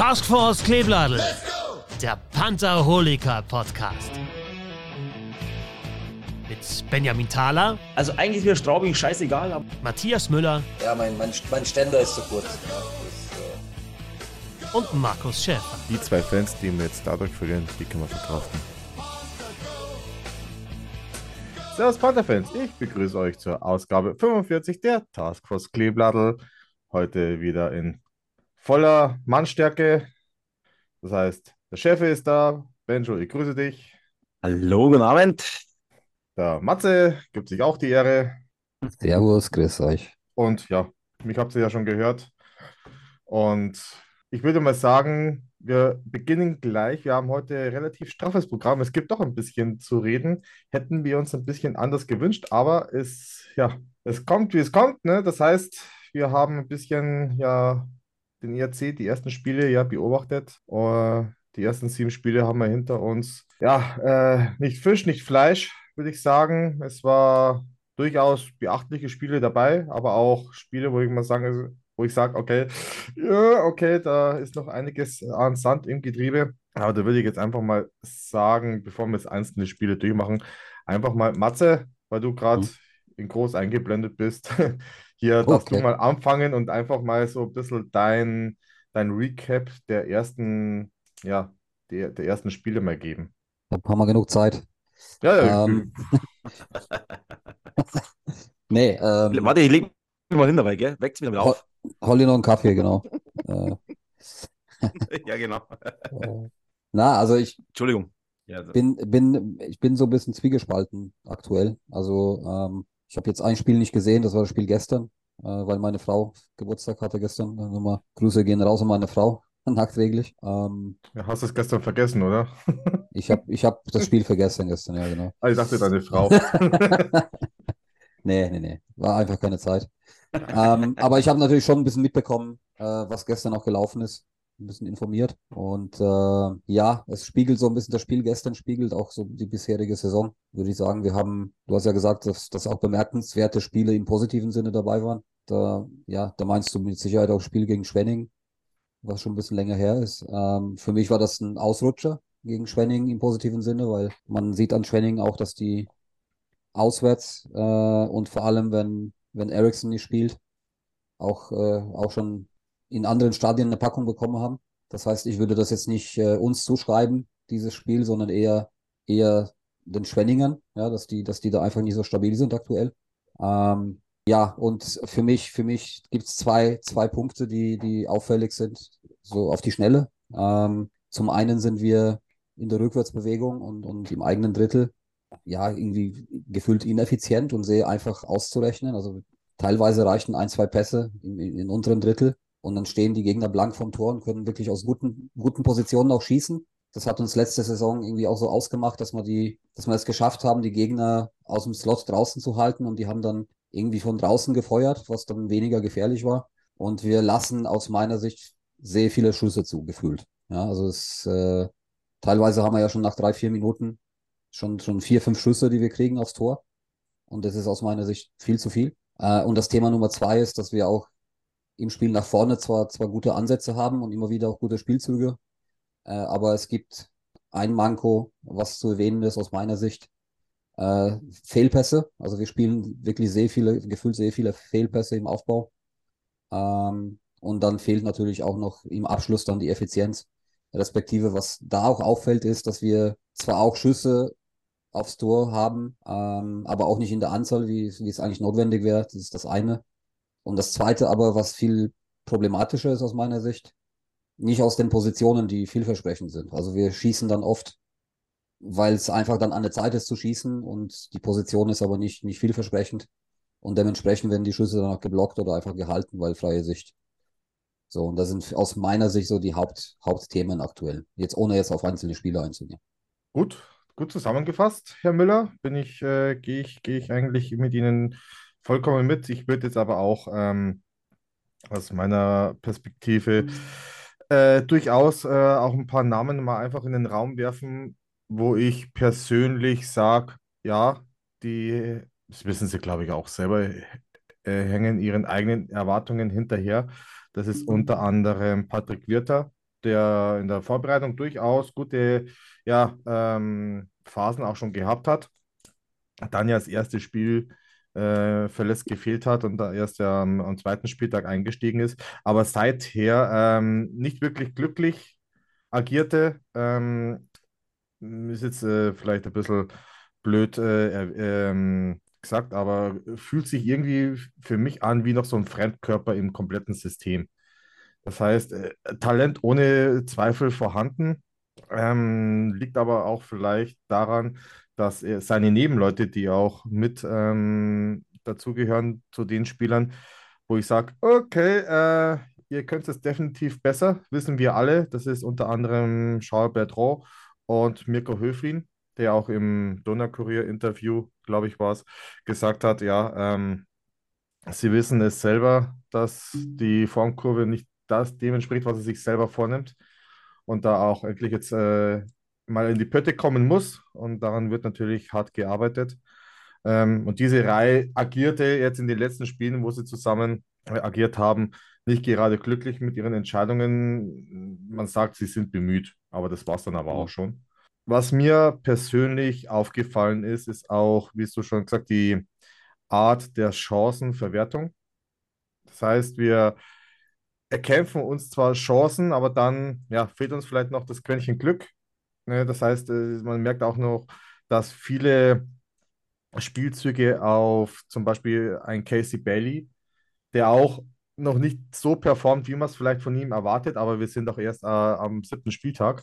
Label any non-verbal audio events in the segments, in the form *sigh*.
Taskforce Kleebladel, der Pantherholiker Podcast. Mit Benjamin Thaler, Also eigentlich ist mir Straubing scheißegal, aber Matthias Müller Ja, mein, mein, mein Ständer ist zu kurz. Ja, äh, und Markus Schäfer. Die zwei Fans, die wir jetzt dadurch verlieren, die können wir verkraften. Servus Panther-Fans, ich begrüße euch zur Ausgabe 45 der Taskforce Kleebladel. Heute wieder in voller Mannstärke. Das heißt, der Chef ist da. Benjo, ich grüße dich. hallo, guten Abend. Der Matze gibt sich auch die Ehre. Servus, grüß euch. Und ja, mich habt ihr ja schon gehört. Und ich würde mal sagen, wir beginnen gleich. Wir haben heute ein relativ straffes Programm. Es gibt doch ein bisschen zu reden. Hätten wir uns ein bisschen anders gewünscht, aber es, ja, es kommt, wie es kommt, ne? Das heißt, wir haben ein bisschen ja den IRC, die ersten Spiele ja beobachtet. Äh, die ersten sieben Spiele haben wir hinter uns. Ja, äh, nicht Fisch, nicht Fleisch, würde ich sagen. Es war durchaus beachtliche Spiele dabei, aber auch Spiele, wo ich mal sagen, wo ich sage, okay, *laughs* ja, okay, da ist noch einiges an Sand im Getriebe. Aber da würde ich jetzt einfach mal sagen, bevor wir jetzt einzelne Spiele durchmachen, einfach mal Matze, weil du gerade Mhm. in groß eingeblendet bist. *laughs* Hier darfst du Okay. mal anfangen und einfach mal so ein bisschen dein, dein Recap der ersten, ja, der, der ersten Spiele mal geben. Da haben wir genug Zeit. Ja, ja, Ähm, *laughs* Nee, ähm, Warte, ich leg mich mal hin dabei, gell? Weckt's mich damit auf. hol dir noch einen Kaffee, genau. *laughs* Äh, Ja, genau. äh, na, also ich Entschuldigung. Ja, also, bin, bin, ich bin so ein bisschen zwiegespalten aktuell. Also ähm, ich habe jetzt ein Spiel nicht gesehen, das war das Spiel gestern, äh, weil meine Frau Geburtstag hatte gestern. Dann nochmal Grüße gehen raus an meine Frau, *laughs* nachträglich. Ähm, ja, hast es gestern vergessen, oder? *laughs* ich habe ich hab das Spiel vergessen gestern, ja, genau. Ah, ich dachte, deine Frau. *laughs* Nee, nee, nee. War einfach keine Zeit. Ähm, aber ich habe natürlich schon ein bisschen mitbekommen, äh, was gestern auch gelaufen ist. Ein bisschen informiert. Und äh, ja, es spiegelt so ein bisschen, das Spiel gestern spiegelt auch so die bisherige Saison, würde ich sagen. Wir haben, du hast ja gesagt, dass, dass auch bemerkenswerte Spiele im positiven Sinne dabei waren. Da, ja, da meinst du mit Sicherheit auch Spiel gegen Schwenning, was schon ein bisschen länger her ist. Ähm, für mich war das ein Ausrutscher gegen Schwenning im positiven Sinne, weil man sieht an Schwenning auch, dass die auswärts äh, und vor allem, wenn, wenn Ericsson nicht spielt, auch, äh, auch schon in anderen Stadien eine Packung bekommen haben. Das heißt, ich würde das jetzt nicht äh, uns zuschreiben, dieses Spiel, sondern eher, eher den Schwenningern, ja, dass die, dass die da einfach nicht so stabil sind aktuell. Ähm, ja, und für mich, für mich gibt es zwei, zwei Punkte, die, die auffällig sind, so auf die Schnelle. Ähm, zum einen sind wir in der Rückwärtsbewegung und, und im eigenen Drittel ja, irgendwie gefühlt ineffizient und sehr einfach auszurechnen. Also teilweise reichten ein, zwei Pässe in, in, in unteren Drittel und dann stehen die Gegner blank vom Tor und können wirklich aus guten, guten Positionen auch schießen. Das hat uns letzte Saison irgendwie auch so ausgemacht, dass wir die, dass wir es geschafft haben, die Gegner aus dem Slot draußen zu halten und die haben dann irgendwie von draußen gefeuert, was dann weniger gefährlich war. Und wir lassen aus meiner Sicht sehr viele Schüsse zu, gefühlt. Ja, also es, äh, teilweise haben wir ja schon nach drei, vier Minuten schon, schon vier, fünf Schüsse, die wir kriegen aufs Tor. Und das ist aus meiner Sicht viel zu viel. Äh, und das Thema Nummer zwei ist, dass wir auch im Spiel nach vorne zwar, zwar gute Ansätze haben und immer wieder auch gute Spielzüge, äh, aber es gibt ein Manko, was zu erwähnen ist aus meiner Sicht. Äh, Fehlpässe. Also wir spielen wirklich sehr viele, gefühlt sehr viele Fehlpässe im Aufbau. Ähm, und dann fehlt natürlich auch noch im Abschluss dann die Effizienz. Respektive, was da auch auffällt, ist, dass wir zwar auch Schüsse aufs Tor haben, ähm, aber auch nicht in der Anzahl, wie, wie es eigentlich notwendig wäre. Das ist das eine. Und das zweite aber, was viel problematischer ist aus meiner Sicht, nicht aus den Positionen, die vielversprechend sind. Also wir schießen dann oft, weil es einfach dann an der Zeit ist zu schießen und die Position ist aber nicht, nicht vielversprechend. Und dementsprechend werden die Schüsse dann auch geblockt oder einfach gehalten, weil freie Sicht. So, und das sind aus meiner Sicht so die Haupt, Hauptthemen aktuell. Jetzt ohne jetzt auf einzelne Spiele einzugehen. Gut, gut zusammengefasst, Herr Müller. Bin ich, äh, gehe ich, gehe ich eigentlich mit Ihnen vollkommen mit. Ich würde jetzt aber auch ähm, aus meiner Perspektive äh, durchaus äh, auch ein paar Namen mal einfach in den Raum werfen, wo ich persönlich sage, ja, die, das wissen Sie, glaube ich, auch selber, äh, hängen ihren eigenen Erwartungen hinterher. Das ist unter anderem Patrick Wirter, der in der Vorbereitung durchaus gute ja, ähm, Phasen auch schon gehabt hat. Dann ja das erste Spiel äh, verletzt gefehlt hat und da erst ja am, am zweiten Spieltag eingestiegen ist, aber seither ähm, nicht wirklich glücklich agierte. Ähm, ist jetzt äh, vielleicht ein bisschen blöd äh, ähm, gesagt, aber fühlt sich irgendwie für mich an wie noch so ein Fremdkörper im kompletten System. Das heißt, äh, Talent ohne Zweifel vorhanden, ähm, liegt aber auch vielleicht daran, dass er seine Nebenleute, die auch mit ähm, dazugehören zu den Spielern, wo ich sage, okay, äh, ihr könnt es definitiv besser, wissen wir alle. Das ist unter anderem Charles Bertrand und Mirko Höflin, der auch im Donaukurier-Interview, glaube ich, war es, gesagt hat, ja, ähm, sie wissen es selber, dass die Formkurve nicht das dem entspricht, was er sich selber vornimmt und da auch endlich jetzt äh, mal in die Pötte kommen muss und daran wird natürlich hart gearbeitet. Ähm, und diese Reihe agierte jetzt in den letzten Spielen, wo sie zusammen äh, agiert haben, nicht gerade glücklich mit ihren Entscheidungen. Man sagt, sie sind bemüht, aber das war es dann aber auch schon. Was mir persönlich aufgefallen ist, ist auch, wie du schon gesagt, die Art der Chancenverwertung. Das heißt, wir erkämpfen uns zwar Chancen, aber dann ja, fehlt uns vielleicht noch das Quäntchen Glück. Ne? Das heißt, äh, man merkt auch noch, dass viele Spielzüge auf zum Beispiel ein Casey Bailey, der auch noch nicht so performt, wie man es vielleicht von ihm erwartet, aber wir sind doch erst äh, am siebten Spieltag.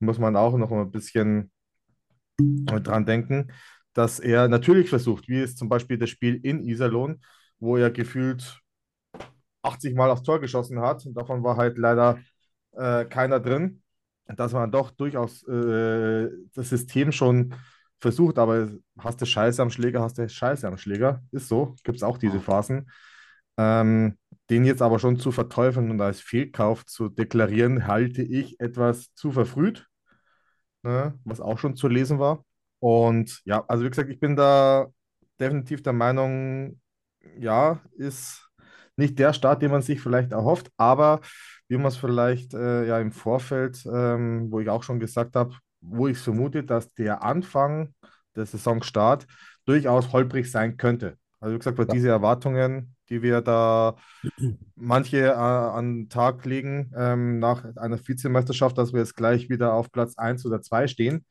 Muss man auch noch ein bisschen dran denken, dass er natürlich versucht, wie es zum Beispiel das Spiel in Iserlohn, wo er gefühlt 80 Mal aufs Tor geschossen hat und davon war halt leider äh, keiner drin, dass man doch durchaus äh, das System schon versucht, aber hast du Scheiße am Schläger, hast du Scheiße am Schläger. Ist so, gibt es auch diese Phasen. Ähm, den jetzt aber schon zu verteufeln und als Fehlkauf zu deklarieren, halte ich etwas zu verfrüht, ne, was auch schon zu lesen war. Und ja, also wie gesagt, ich bin da definitiv der Meinung, ja, ist nicht der Start, den man sich vielleicht erhofft, aber wie man es vielleicht äh, ja im Vorfeld, ähm, wo ich auch schon gesagt habe, wo ich vermute, dass der Anfang der Saisonstart durchaus holprig sein könnte. Also wie gesagt, bei ja. diese Erwartungen, die wir da *clears throat* manche äh, an den Tag legen ähm, nach einer Vizemeisterschaft, dass wir jetzt gleich wieder auf Platz 1 oder 2 stehen.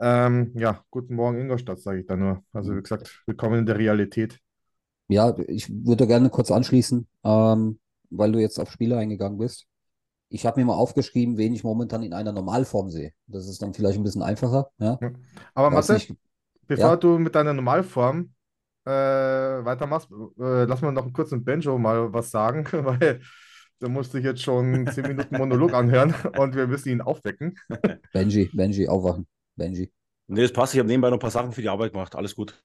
Ähm, ja, guten Morgen Ingolstadt, sage ich da nur. Also wie gesagt, willkommen in der Realität. Ja, ich würde gerne kurz anschließen, ähm, weil du jetzt auf Spieler eingegangen bist. Ich habe mir mal aufgeschrieben, wen ich momentan in einer Normalform sehe. Das ist dann vielleicht ein bisschen einfacher. Ja. Aber Mathe, nicht, bevor ja? du mit deiner Normalform äh, weitermachst, äh, lass mal noch einen kurzen Benjo mal was sagen, *laughs* weil da musste ich jetzt schon 10 Minuten Monolog anhören *laughs* und wir müssen ihn aufwecken. *laughs* Benji, Benji, aufwachen. Benji. Nee, das passt. Ich habe nebenbei noch ein paar Sachen für die Arbeit gemacht. Alles gut.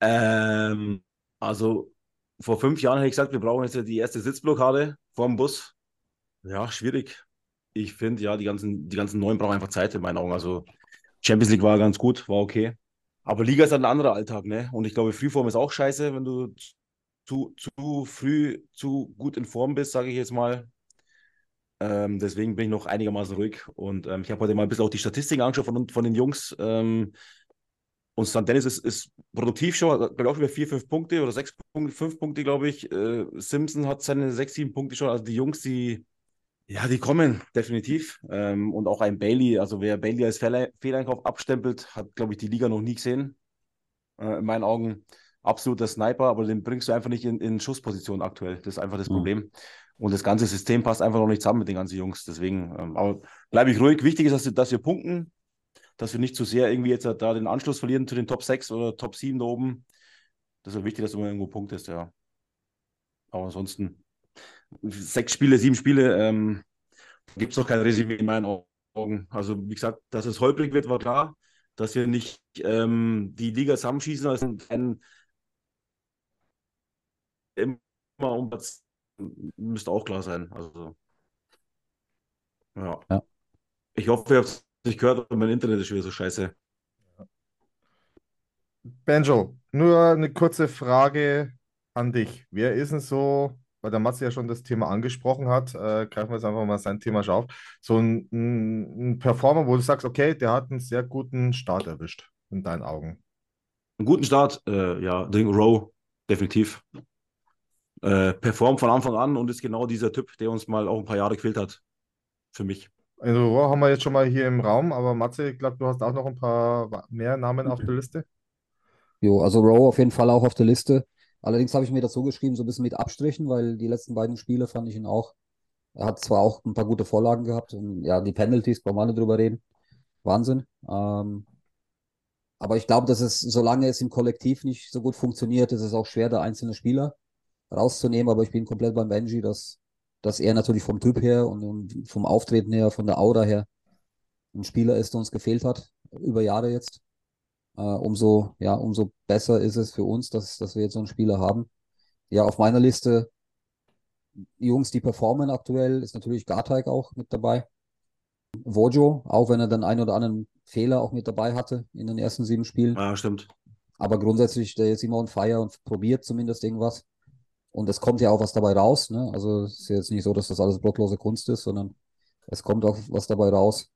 ähm, also vor fünf Jahren hätte ich gesagt, wir brauchen jetzt die erste Sitzblockade vorm Bus. Ja, schwierig. Ich finde, ja, die ganzen, die ganzen Neuen brauchen einfach Zeit in meinen Augen. Also Champions League war ganz gut, war okay. Aber Liga ist halt ein anderer Alltag, ne? Und ich glaube, Frühform ist auch scheiße, wenn du zu, zu früh, zu gut in Form bist, sage ich jetzt mal. Ähm, deswegen bin ich noch einigermaßen ruhig. Und ähm, ich habe heute mal ein bisschen auch die Statistiken angeschaut von, von den Jungs. Ähm, und St. Dennis ist, ist produktiv schon, glaube ich, auch über vier, fünf Punkte oder sechs Punkte, fünf Punkte, glaube ich. Äh, Simpson hat seine sechs, sieben Punkte schon. Also die Jungs, die, ja, die kommen definitiv. Ähm, und auch ein Bailey, also wer Bailey als Fehl Fehleinkauf abstempelt, hat, glaube ich, die Liga noch nie gesehen. Äh, in meinen Augen absoluter Sniper, aber den bringst du einfach nicht in, in Schussposition aktuell. Das ist einfach das mhm. Problem. Und das ganze System passt einfach noch nicht zusammen mit den ganzen Jungs. Deswegen, ähm, aber bleibe ich ruhig. Wichtig ist, dass, dass wir punkten, dass wir nicht zu sehr irgendwie jetzt da den Anschluss verlieren zu den Top 6 oder Top 7 da oben. Das ist wichtig, dass du immer irgendwo punktest, ja. Aber ansonsten, sechs Spiele, sieben Spiele, ähm, gibt es noch kein Resümee in meinen Augen. Also, wie gesagt, dass es holprig wird, war klar. Dass wir nicht ähm, die Liga zusammenschießen, also ein, immer um Platz müsste auch klar sein. Also, ja. ja. Ich hoffe, ihr habt nicht gehört, aber mein Internet ist wieder so scheiße. Benjo, nur eine kurze Frage an dich. Wer ist denn so weil der Matze ja schon das Thema angesprochen hat, äh, greifen wir jetzt einfach mal sein Thema schon auf. So ein, ein, ein Performer, wo du sagst, okay, der hat einen sehr guten Start erwischt, in deinen Augen. Einen guten Start, äh, ja, Ding Row, definitiv. Äh, performt von Anfang an und ist genau dieser Typ, der uns mal auch ein paar Jahre gefehlt hat. Für mich. Also Rohr haben wir jetzt schon mal hier im Raum, aber Matze, ich glaube, du hast auch noch ein paar mehr Namen auf der Liste. Jo, also Rowe auf jeden Fall auch auf der Liste. Allerdings habe ich mir dazu geschrieben, so ein bisschen mit Abstrichen, weil die letzten beiden Spiele fand ich ihn auch. Er hat zwar auch ein paar gute Vorlagen gehabt und ja, die Penalties, brauchen wir nicht drüber reden. Wahnsinn. Ähm, aber ich glaube, dass es, solange es im Kollektiv nicht so gut funktioniert, ist es auch schwer, da einzelne Spieler rauszunehmen. Aber ich bin komplett beim Benji, dass, dass er natürlich vom Typ her und, vom Auftreten her, von der Aura her ein Spieler ist, der uns gefehlt hat, über Jahre jetzt. Äh, umso, ja, umso besser ist es für uns, dass, dass wir jetzt so einen Spieler haben. Ja, auf meiner Liste Jungs, die performen aktuell, ist natürlich Garteig auch mit dabei. Vojo, auch wenn er dann einen oder anderen Fehler auch mit dabei hatte in den ersten sieben Spielen. Ja, stimmt. Aber grundsätzlich, der ist immer on fire und probiert zumindest irgendwas. Und es kommt ja auch was dabei raus. Ne? Also es ist jetzt nicht so, dass das alles blocklose Kunst ist, sondern es kommt auch was dabei raus.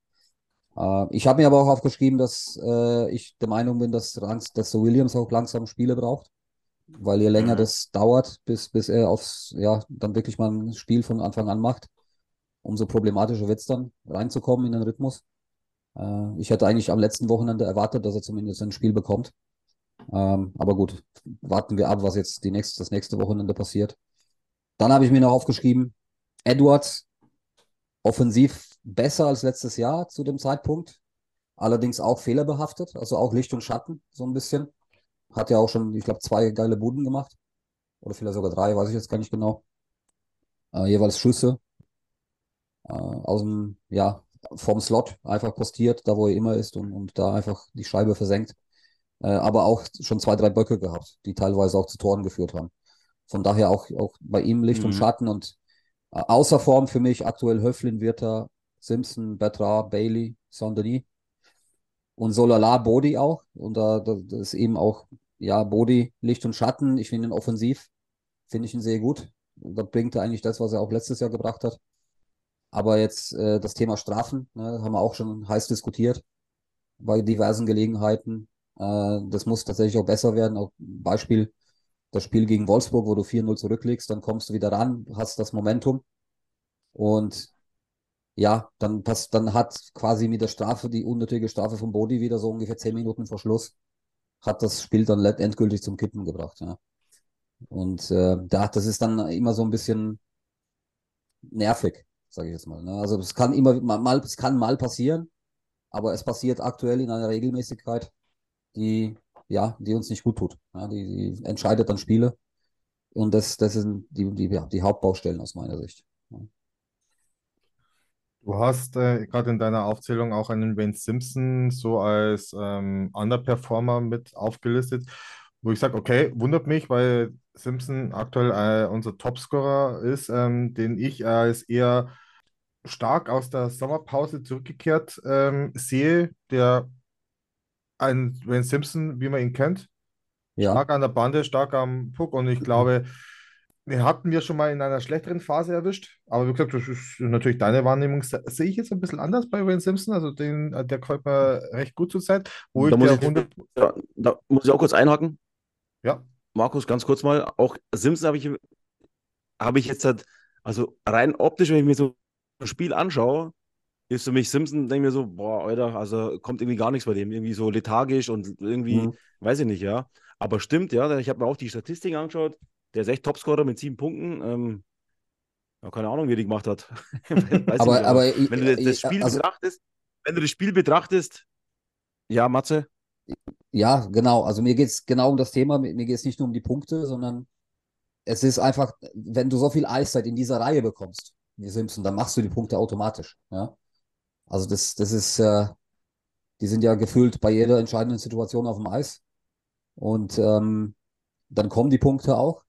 Äh, ich habe mir aber auch aufgeschrieben, dass äh, ich der Meinung bin, dass, dass der Williams auch langsam Spiele braucht. Weil je länger Mhm. das dauert, bis, bis er aufs, ja, dann wirklich mal ein Spiel von Anfang an macht, umso problematischer wird es dann, reinzukommen in den Rhythmus. Äh, ich hätte eigentlich am letzten Wochenende erwartet, dass er zumindest ein Spiel bekommt. Ähm, aber gut, warten wir ab, was jetzt die nächste, das nächste Wochenende passiert. Dann habe ich mir noch aufgeschrieben, Edwards offensiv besser als letztes Jahr zu dem Zeitpunkt, allerdings auch fehlerbehaftet, also auch Licht und Schatten so ein bisschen. Hat ja auch schon, ich glaube, zwei geile Buden gemacht. Oder vielleicht sogar drei, weiß ich jetzt gar nicht genau. Äh, jeweils Schüsse äh, aus dem, ja, vom Slot einfach postiert, da wo er immer ist und, und da einfach die Scheibe versenkt. Äh, aber auch schon zwei, drei Böcke gehabt, die teilweise auch zu Toren geführt haben. Von daher auch, auch bei ihm Licht und Mhm. Schatten und äh, außer Form für mich aktuell Höflin, Wirter, Simpson, Bertrand, Bailey, Saint-Denis und Solala, Bodi auch. Und da, da ist eben auch, ja, Bodi, Licht und Schatten. Ich finde ihn offensiv, finde ich ihn sehr gut. Da bringt er eigentlich das, was er auch letztes Jahr gebracht hat. Aber jetzt äh, das Thema Strafen, ne, haben wir auch schon heiß diskutiert bei diversen Gelegenheiten. Äh, das muss tatsächlich auch besser werden. Auch Beispiel das Spiel gegen Wolfsburg, wo du 4-0 zurückliegst, dann kommst du wieder ran, hast das Momentum. Und ja, dann, pass, dann hat quasi mit der Strafe, die unnötige Strafe von Bodi wieder so ungefähr 10 Minuten vor Schluss, hat das Spiel dann endgültig zum Kippen gebracht. Ja. Und äh, da, das ist dann immer so ein bisschen nervig, sage ich jetzt mal. Ne? Also es kann immer mal, es kann mal passieren, aber es passiert aktuell in einer Regelmäßigkeit, die, ja, die uns nicht gut tut. Ja? Die, die entscheidet dann Spiele. Und das, das sind die, die, ja, die Hauptbaustellen aus meiner Sicht. Du hast äh, gerade in deiner Aufzählung auch einen Wayne Simpson so als ähm, Underperformer mit aufgelistet, wo ich sage, okay, wundert mich, weil Simpson aktuell äh, unser Topscorer ist, ähm, den ich als eher stark aus der Sommerpause zurückgekehrt ähm, sehe, der ein Wayne Simpson, wie man ihn kennt, Ja, stark an der Bande, stark am Puck und ich glaube, den hatten wir schon mal in einer schlechteren Phase erwischt. Aber wie gesagt, das ist natürlich deine Wahrnehmung. Se- Sehe ich jetzt ein bisschen anders bei Wayne Simpson. Also den, der kommt mir recht gut zur Zeit. Wo Da ich muss ich, 100, ja, da muss ich auch kurz einhaken. ja, Markus, ganz kurz mal. Auch Simpson habe ich, habe ich jetzt halt, also rein optisch, wenn ich mir so ein Spiel anschaue, ist für mich Simpson, denke ich mir so, boah, Alter, also kommt irgendwie gar nichts bei dem. Irgendwie so lethargisch und irgendwie, Mhm. weiß ich nicht, ja. Aber stimmt, ja. Ich habe mir auch die Statistiken angeschaut. Der ist echt Topscorer mit sieben Punkten. Ähm, ja, keine Ahnung, wie er die gemacht hat. *laughs* Aber, nicht, aber wenn du das, das ich- Spiel also, betrachtest, wenn du das Spiel betrachtest, ja, Matze, ja, genau. Also mir geht es genau um das Thema. Mir, mir geht es nicht nur um die Punkte, sondern es ist einfach, wenn du so viel Eiszeit in dieser Reihe bekommst, wie Simpson, dann machst du die Punkte automatisch. Ja? Also das, das ist, äh, die sind ja gefühlt bei jeder entscheidenden Situation auf dem Eis. Und ähm, dann kommen die Punkte auch.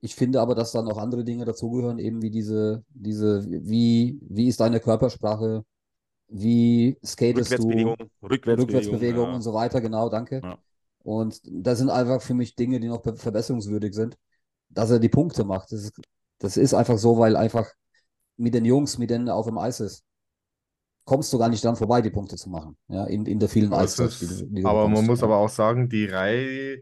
Ich finde aber, dass dann auch andere Dinge dazugehören, eben wie diese, diese, wie, wie ist deine Körpersprache, wie skatest du, Rückwärtsbewegung, Rückwärtsbewegung, ja. und so weiter, genau, danke. Ja. Und das sind einfach für mich Dinge, die noch be- verbesserungswürdig sind. Dass er die Punkte macht, das ist Das ist einfach so, weil einfach mit den Jungs, mit denen er auf dem Eis ist, kommst du gar nicht dran vorbei, die Punkte zu machen. Ja, in, in der vielen Eiszeit, du aber man muss Ja. aber auch sagen, die Reihe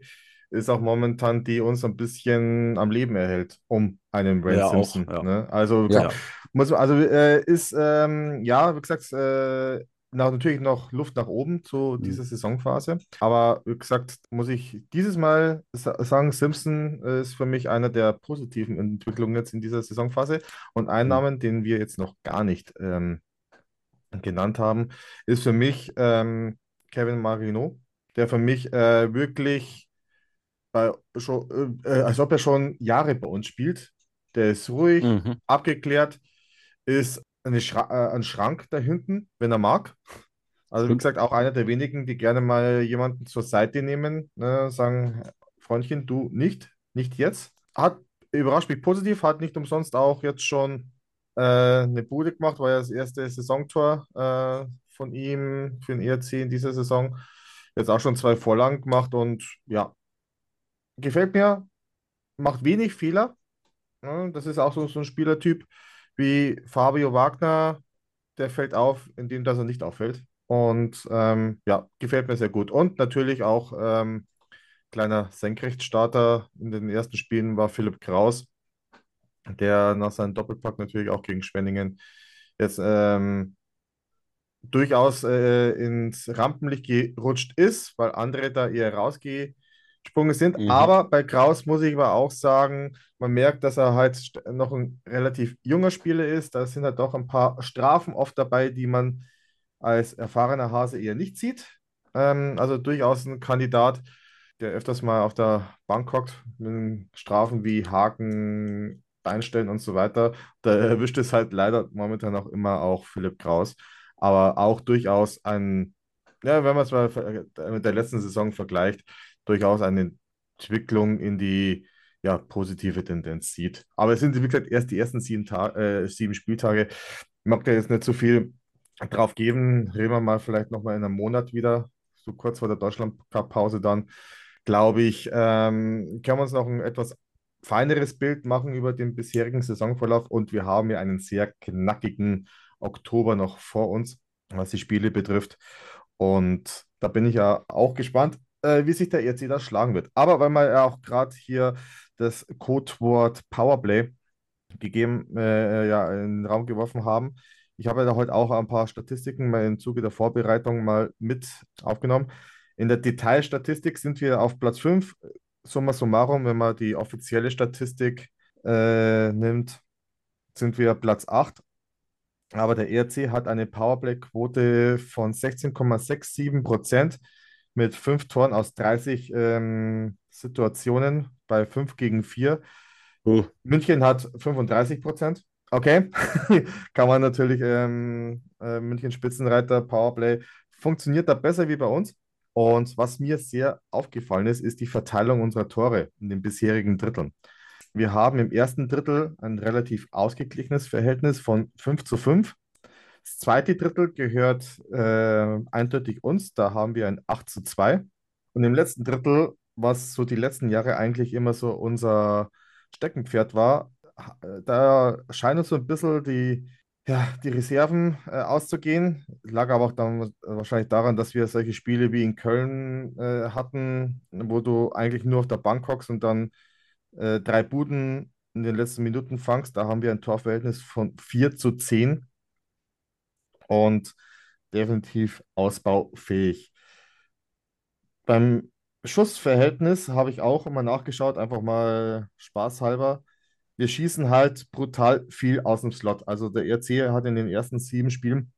ist auch momentan, die uns ein bisschen am Leben erhält, um einen Brand Ja, auch, Simpson. ja. Ne? Also, Ja. muss, man- also äh, ist, ähm, ja, wie gesagt, äh, nach, natürlich noch Luft nach oben zu Mhm. dieser Saisonphase. Aber wie gesagt, muss ich dieses Mal sa sagen, Simpson ist für mich einer der positiven Entwicklungen jetzt in dieser Saisonphase. Und ein Mhm. Den wir jetzt noch gar nicht ähm, genannt haben, ist für mich ähm, Kevin Marino, der für mich äh, wirklich bei, schon, äh, als ob er schon Jahre bei uns spielt. Der ist ruhig, Mhm. abgeklärt, ist Schra äh, ein Schrank da hinten, wenn er mag. Also wie gesagt, auch einer der wenigen, die gerne mal jemanden zur Seite nehmen, ne, sagen, Freundchen, du nicht, nicht jetzt. Hat überrascht mich positiv, hat nicht umsonst auch jetzt schon äh, eine Bude gemacht, war ja das erste Saisontor äh, von ihm für den ERC in dieser Saison. Jetzt auch schon zwei Vorlagen gemacht und ja, gefällt mir, macht wenig Fehler. Ne? Das ist auch so, so ein Spielertyp wie Fabio Wagner, der fällt auf, indem dass er nicht auffällt. Und ähm, ja, gefällt mir sehr gut. Und natürlich auch ähm, kleiner Senkrechtstarter in den ersten Spielen war Philipp Kraus, der nach seinem Doppelpack natürlich auch gegen Schwenningen jetzt ähm, durchaus äh, ins Rampenlicht gerutscht ist, weil andere da eher rausgesprungen sind. Mhm. Aber bei Kraus muss ich aber auch sagen, man merkt, dass er halt noch ein relativ junger Spieler ist. Da sind halt doch ein paar Strafen oft dabei, die man als erfahrener Hase eher nicht sieht. Ähm, also durchaus ein Kandidat, der öfters mal auf der Bank hockt, mit Strafen wie Haken, Beinstellen und so weiter. Da erwischt es halt leider momentan auch immer auch Philipp Kraus. Aber auch durchaus ein, ja, wenn man es mal mit der letzten Saison vergleicht, durchaus eine Entwicklung in die ja, positive Tendenz sieht. Aber es sind, wie gesagt, erst die ersten sieben, Ta äh, sieben Spieltage. Ich mag da jetzt nicht so viel drauf geben. Reden wir mal vielleicht nochmal in einem Monat wieder, so kurz vor der Deutschland-Cup-Pause dann, glaube ich, ähm, können wir uns noch ein etwas feineres Bild machen über den bisherigen Saisonverlauf und wir haben ja einen sehr knackigen Oktober noch vor uns, was die Spiele betrifft. Und da bin ich ja auch gespannt, äh, wie sich der ERC da schlagen wird. Aber weil wir ja auch gerade hier das Codewort Powerplay gegeben, äh, ja, in den Raum geworfen haben. Ich habe ja da heute auch ein paar Statistiken mal im Zuge der Vorbereitung mal mit aufgenommen. In der Detailstatistik sind wir auf Platz 5. Summa summarum, wenn man die offizielle Statistik äh, nimmt, sind wir Platz 8. Aber der ERC hat eine Powerplay-Quote von 16,67 Prozent mit 5 Toren aus 30 ähm, Situationen bei 5 gegen 4. Oh. München hat 35 Prozent. Okay, *laughs* kann man natürlich ähm, äh, München Spitzenreiter, Powerplay, funktioniert da besser wie bei uns. Und was mir sehr aufgefallen ist, ist die Verteilung unserer Tore in den bisherigen Dritteln. Wir haben im ersten Drittel ein relativ ausgeglichenes Verhältnis von 5 zu 5. Das zweite Drittel gehört äh, eindeutig uns, da haben wir ein 8 zu 2. Und im letzten Drittel, was so die letzten Jahre eigentlich immer so unser Steckenpferd war, da scheinen uns so ein bisschen die, ja, die Reserven äh, auszugehen. Lag aber auch dann wahrscheinlich daran, dass wir solche Spiele wie in Köln äh, hatten, wo du eigentlich nur auf der Bank hockst und dann äh, drei Buden in den letzten Minuten fangst. Da haben wir ein Torverhältnis von 4 zu 10 und definitiv ausbaufähig. Beim Schussverhältnis habe ich auch immer nachgeschaut, einfach mal spaßhalber. Wir schießen halt brutal viel aus dem Slot. Also der ERC hat in den ersten sieben Spielen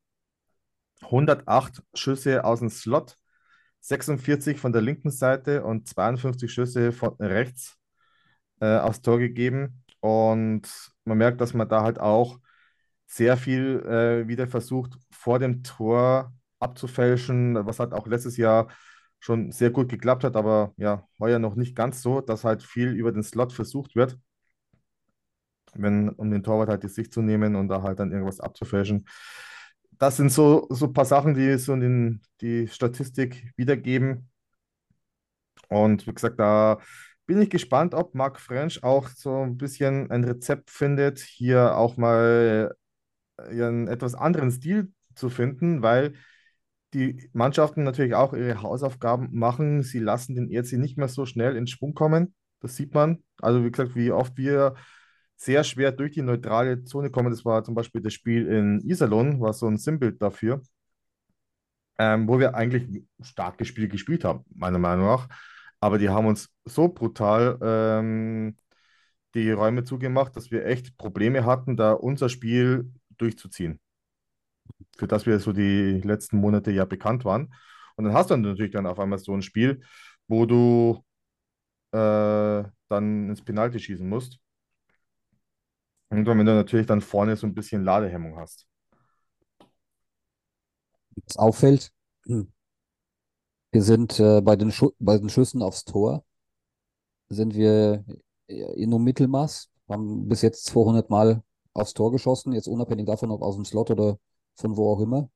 108 Schüsse aus dem Slot, 46 von der linken Seite und 52 Schüsse von rechts äh, aufs Tor gegeben. Und man merkt, dass man da halt auch sehr viel äh, wieder versucht, vor dem Tor abzufälschen, was halt auch letztes Jahr schon sehr gut geklappt hat, aber ja, heuer noch nicht ganz so, dass halt viel über den Slot versucht wird, wenn, um den Torwart halt die Sicht zu nehmen und da halt dann irgendwas abzufälschen. Das sind so, so ein paar Sachen, die so in den, die Statistik wiedergeben. Und wie gesagt, da bin ich gespannt, ob Marc French auch so ein bisschen ein Rezept findet, hier auch mal äh, einen etwas anderen Stil zu finden, weil die Mannschaften natürlich auch ihre Hausaufgaben machen. Sie lassen den ERC nicht mehr so schnell in Schwung kommen. Das sieht man. Also wie gesagt, wie oft wir sehr schwer durch die neutrale Zone kommen. Das war zum Beispiel das Spiel in Iserlohn, war so ein Sinnbild dafür, ähm, wo wir eigentlich starkes Spiel gespielt haben, meiner Meinung nach. Aber die haben uns so brutal ähm, die Räume zugemacht, dass wir echt Probleme hatten, da unser Spiel durchzuziehen. Für das wir so die letzten Monate ja bekannt waren. Und dann hast du natürlich dann auf einmal so ein Spiel, wo du äh, dann ins Penalty schießen musst. Und wenn du natürlich dann vorne so ein bisschen Ladehemmung hast. Was auffällt, *clears throat* wir sind äh, bei den, bei den Schüssen aufs Tor, sind wir in nur Mittelmaß, haben bis jetzt 200 Mal aufs Tor geschossen, jetzt unabhängig davon, ob aus dem Slot oder von wo auch immer.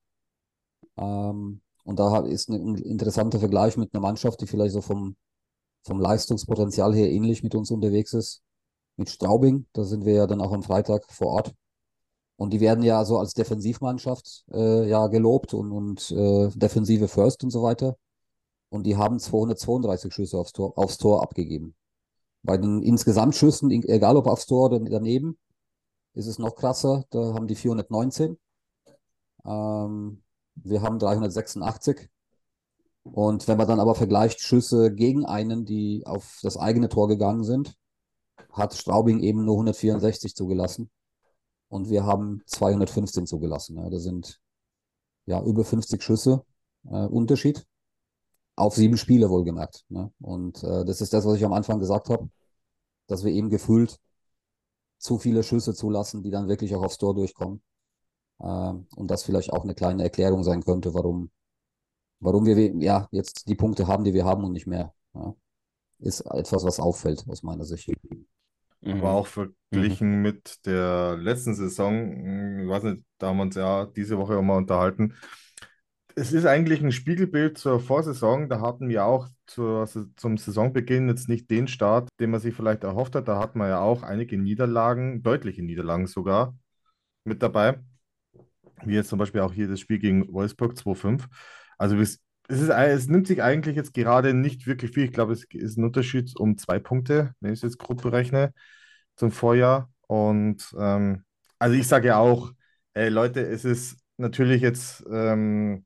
Ähm, und da ist ein interessanter Vergleich mit einer Mannschaft, die vielleicht so vom, vom Leistungspotenzial her ähnlich mit uns unterwegs ist, mit Straubing. Da sind wir ja dann auch am Freitag vor Ort. Und die werden ja so als Defensivmannschaft äh, ja gelobt und, und äh, Defensive First und so weiter. Und die haben 232 Schüsse aufs Tor, aufs Tor abgegeben. Bei den Insgesamtschüssen, egal ob aufs Tor oder daneben, ist es noch krasser. Da haben die 419. Ähm, wir haben 386. Und wenn man dann aber vergleicht Schüsse gegen einen, die auf das eigene Tor gegangen sind, hat Straubing eben nur 164 zugelassen. Und wir haben 215 zugelassen. Ja, das sind ja über 50 Schüsse äh, Unterschied. Auf sieben Spiele wohlgemerkt. Ne? Und äh, das ist das, was ich am Anfang gesagt habe, dass wir eben gefühlt zu viele Schüsse zulassen, die dann wirklich auch aufs Tor durchkommen. Ähm, und das vielleicht auch eine kleine Erklärung sein könnte, warum, warum wir ja jetzt die Punkte haben, die wir haben und nicht mehr. Ja. Ist etwas, was auffällt aus meiner Sicht. Aber auch verglichen mhm. mit der letzten Saison, ich weiß nicht, da haben wir uns ja diese Woche auch mal unterhalten. Es ist eigentlich ein Spiegelbild zur Vorsaison. Da hatten wir auch zur, zum Saisonbeginn jetzt nicht den Start, den man sich vielleicht erhofft hat. Da hat man ja auch einige Niederlagen, deutliche Niederlagen sogar mit dabei. Wie jetzt zum Beispiel auch hier das Spiel gegen Wolfsburg 2-5. Also es, ist, es nimmt sich eigentlich jetzt gerade nicht wirklich viel. Ich glaube, es ist ein Unterschied um zwei Punkte, wenn ich es jetzt grob berechne, zum Vorjahr. Und ähm, also ich sage ja auch, ey, Leute, es ist natürlich jetzt ähm,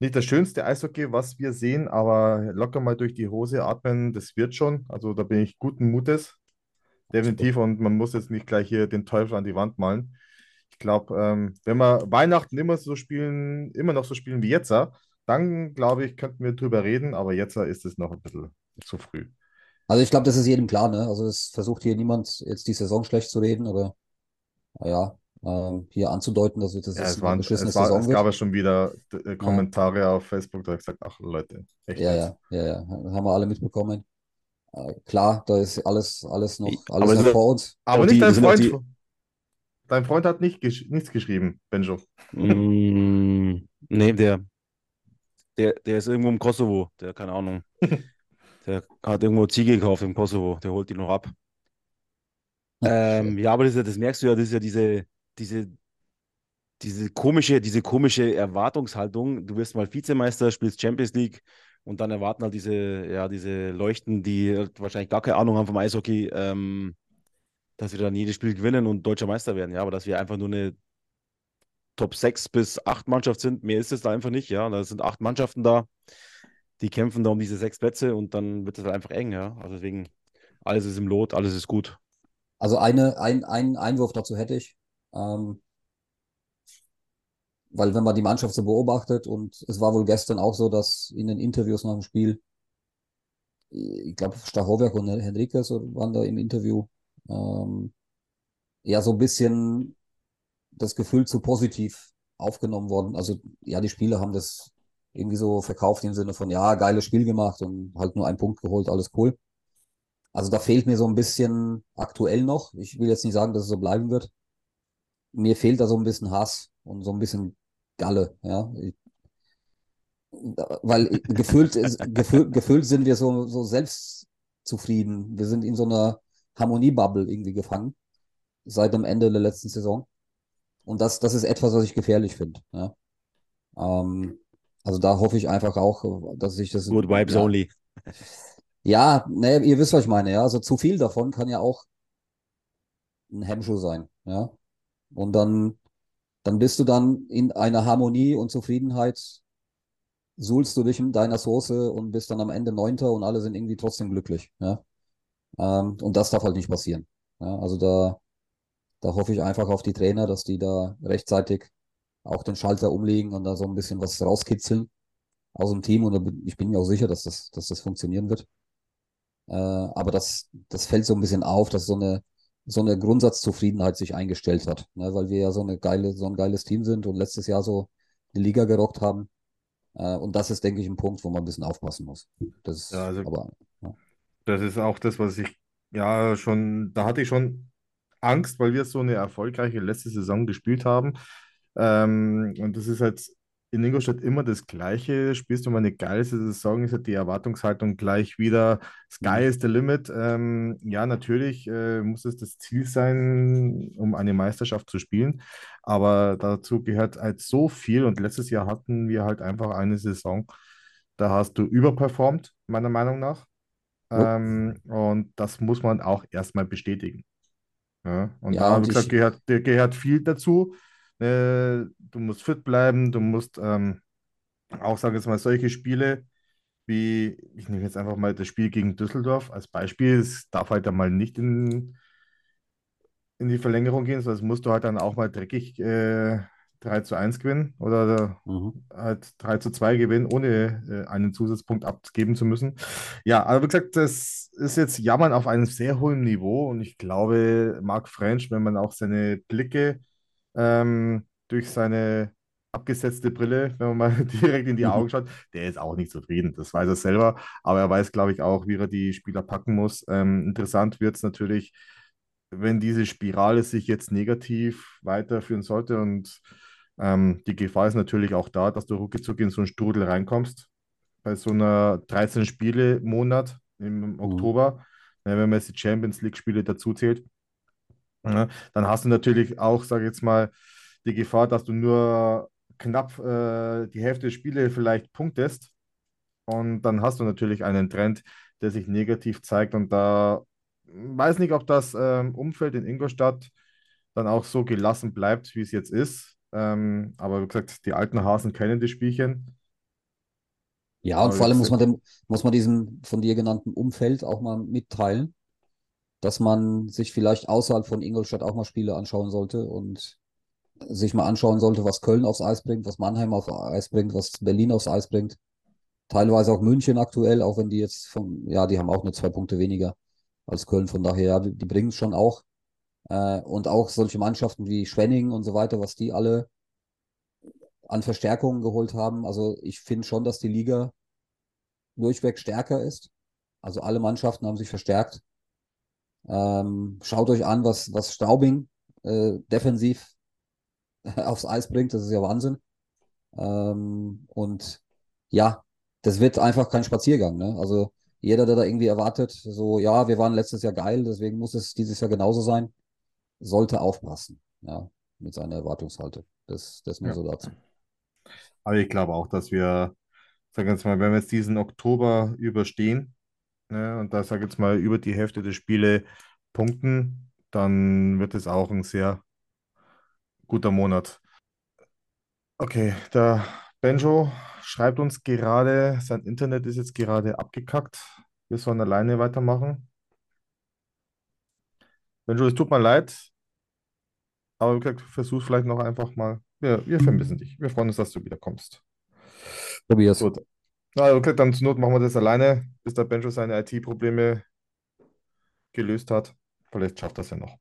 nicht das schönste Eishockey, was wir sehen, aber locker mal durch die Hose atmen, das wird schon. Also da bin ich guten Mutes, definitiv. Und man muss jetzt nicht gleich hier den Teufel an die Wand malen. Ich glaube, ähm, wenn wir Weihnachten immer so spielen, immer noch so spielen wie jetzt, dann glaube ich, könnten wir drüber reden, aber jetzt ist es noch ein bisschen zu früh. Also ich glaube, das ist jedem klar, ne? Also es versucht hier niemand jetzt die Saison schlecht zu reden oder naja, ähm, hier anzudeuten, dass das ja, es eine beschissene es war, Saison es gab ja schon wieder äh, Kommentare ja. auf Facebook, da habe ich gesagt, ach Leute, echt ja, ja, ja, ja, haben wir alle mitbekommen. Äh, klar, da ist alles, alles noch, alles noch vor uns. Aber nicht dein Freund. Dein Freund hat nicht gesch nichts geschrieben, Benjo. Mm, nee, der, der, der ist irgendwo im Kosovo, der, keine Ahnung. *laughs* der hat irgendwo Ziege gekauft im Kosovo, der holt die noch ab. Ähm, ja, aber das, das, merkst du ja, das ist ja diese, diese, diese komische, diese komische Erwartungshaltung. Du wirst mal Vizemeister, spielst Champions League und dann erwarten halt diese, ja, diese Leuchten, die halt wahrscheinlich gar keine Ahnung haben vom Eishockey, ähm, dass wir dann jedes Spiel gewinnen und deutscher Meister werden, ja, aber dass wir einfach nur eine Top 6 bis 8 Mannschaft sind, mehr ist es da einfach nicht, ja. Da sind acht Mannschaften da, die kämpfen da um diese sechs Plätze und dann wird es halt einfach eng, ja. Also deswegen, alles ist im Lot, alles ist gut. Also eine, ein, ein Einwurf dazu hätte ich. Ähm, weil wenn man die Mannschaft so beobachtet und es war wohl gestern auch so, dass in den Interviews nach dem Spiel, ich glaube Stachowiak und Henriquez waren da im Interview, ähm, ja so ein bisschen das Gefühl zu positiv aufgenommen worden. Also ja, die Spieler haben das irgendwie so verkauft im Sinne von, ja, geiles Spiel gemacht und halt nur einen Punkt geholt, alles cool. Also da fehlt mir so ein bisschen aktuell noch. Ich will jetzt nicht sagen, dass es so bleiben wird. Mir fehlt da so ein bisschen Hass und so ein bisschen Galle, ja. Ich, weil gefühlt, gefühlt, gefühlt sind wir so, so selbst zufrieden. Wir sind in so einer Harmoniebubble irgendwie gefangen seit dem Ende der letzten Saison. Und das, das ist etwas, was ich gefährlich finde. Ja. Ähm, also da hoffe ich einfach auch, dass ich das. Good vibes ja, only. Ja, ne, ihr wisst, was ich meine, ja. Also zu viel davon kann ja auch ein Hemmschuh sein, ja. Und dann, dann bist du dann in einer Harmonie und Zufriedenheit, suhlst du dich in deiner Soße und bist dann am Ende Neunter und alle sind irgendwie trotzdem glücklich, ja. Ähm, und das darf halt nicht passieren. Ja, also da, da hoffe ich einfach auf die Trainer, dass die da rechtzeitig auch den Schalter umlegen und da so ein bisschen was rauskitzeln aus dem Team. Und ich bin mir auch sicher, dass das, dass das funktionieren wird. Äh, aber das, das fällt so ein bisschen auf, dass so eine, so eine Grundsatzzufriedenheit sich eingestellt hat, ne? weil wir ja so eine geile, so ein geiles Team sind und letztes Jahr so die Liga gerockt haben. Äh, und das ist, denke ich, ein Punkt, wo man ein bisschen aufpassen muss. Das ist Ja, also aber, ja. das ist auch das, was ich ja schon, da hatte ich schon Angst, weil wir so eine erfolgreiche letzte Saison gespielt haben. Ähm, und das ist halt in Ingolstadt immer das Gleiche. Spielst du mal eine geile Saison, ist halt die Erwartungshaltung gleich wieder Sky is the limit. Ähm, ja, natürlich äh, muss es das Ziel sein, um eine Meisterschaft zu spielen. Aber dazu gehört halt so viel. Und letztes Jahr hatten wir halt einfach eine Saison, da hast du überperformt, meiner Meinung nach. Ähm, und das muss man auch erstmal bestätigen. Ja, und Ja, da, und wie gesagt, gehört, gehört viel dazu. Äh, du musst fit bleiben, du musst ähm, auch, sage ich jetzt mal, solche Spiele wie, ich nehme jetzt einfach mal das Spiel gegen Düsseldorf als Beispiel, es darf halt dann mal nicht in, in die Verlängerung gehen, sonst musst du halt dann auch mal dreckig äh, 3 zu 1 gewinnen oder mhm. halt 3 zu 2 gewinnen, ohne äh, einen Zusatzpunkt abgeben zu müssen. Ja, aber wie gesagt, das ist jetzt Jammern auf einem sehr hohen Niveau und ich glaube, Marc French, wenn man auch seine Blicke ähm, durch seine abgesetzte Brille, wenn man mal *laughs* direkt in die Augen schaut, der ist auch nicht zufrieden. Das weiß er selber, aber er weiß, glaube ich, auch, wie er die Spieler packen muss. Ähm, interessant wird es natürlich, wenn diese Spirale sich jetzt negativ weiterführen sollte und ähm, die Gefahr ist natürlich auch da, dass du ruckzuck in so einen Strudel reinkommst. Bei so einer 13-Spiele-Monat im Mhm. Oktober, äh, wenn man jetzt die Champions League-Spiele dazu zählt, ja, dann hast du natürlich auch, sage ich jetzt mal, die Gefahr, dass du nur knapp äh, die Hälfte der Spiele vielleicht punktest. Und dann hast du natürlich einen Trend, der sich negativ zeigt. Und da weiß nicht, ob das ähm, Umfeld in Ingolstadt dann auch so gelassen bleibt, wie es jetzt ist. Ähm, aber wie gesagt, die alten Hasen kennen die Spielchen. Ja, und Aber vor allem muss man dem, muss man diesem von dir genannten Umfeld auch mal mitteilen, dass man sich vielleicht außerhalb von Ingolstadt auch mal Spiele anschauen sollte und sich mal anschauen sollte, was Köln aufs Eis bringt, was Mannheim aufs Eis bringt, was Berlin aufs Eis bringt. Teilweise auch München aktuell, auch wenn die jetzt von, ja, die haben auch nur zwei Punkte weniger als Köln, von daher, ja, die, die bringen es schon auch. Äh, und auch solche Mannschaften wie Schwenning und so weiter, was die alle an Verstärkungen geholt haben. Also ich finde schon, dass die Liga durchweg stärker ist. Also alle Mannschaften haben sich verstärkt. Ähm, schaut euch an, was, was Straubing äh, defensiv *laughs* aufs Eis bringt. Das ist ja Wahnsinn. Ähm, und ja, das wird einfach kein Spaziergang. Ne? Also jeder, der da irgendwie erwartet, so, ja, wir waren letztes Jahr geil, deswegen muss es dieses Jahr genauso sein, sollte aufpassen. Ja, mit seiner Erwartungshaltung. Das, das nur ja. so dazu. Aber ich glaube auch, dass wir, sagen wir jetzt mal, wenn wir jetzt diesen Oktober überstehen, ne, und da sage ich jetzt mal über die Hälfte der Spiele punkten, dann wird es auch ein sehr guter Monat. Okay, der Benjo schreibt uns gerade, sein Internet ist jetzt gerade abgekackt. Wir sollen alleine weitermachen. Benjo, es tut mir leid, aber wie gesagt, versuch vielleicht noch einfach mal. Wir, wir vermissen dich. Wir freuen uns, dass du wiederkommst. Tobias. Gut. Na, okay, dann zur Not machen wir das alleine, bis der Benjo seine IT-Probleme gelöst hat. Vielleicht schafft das ja noch.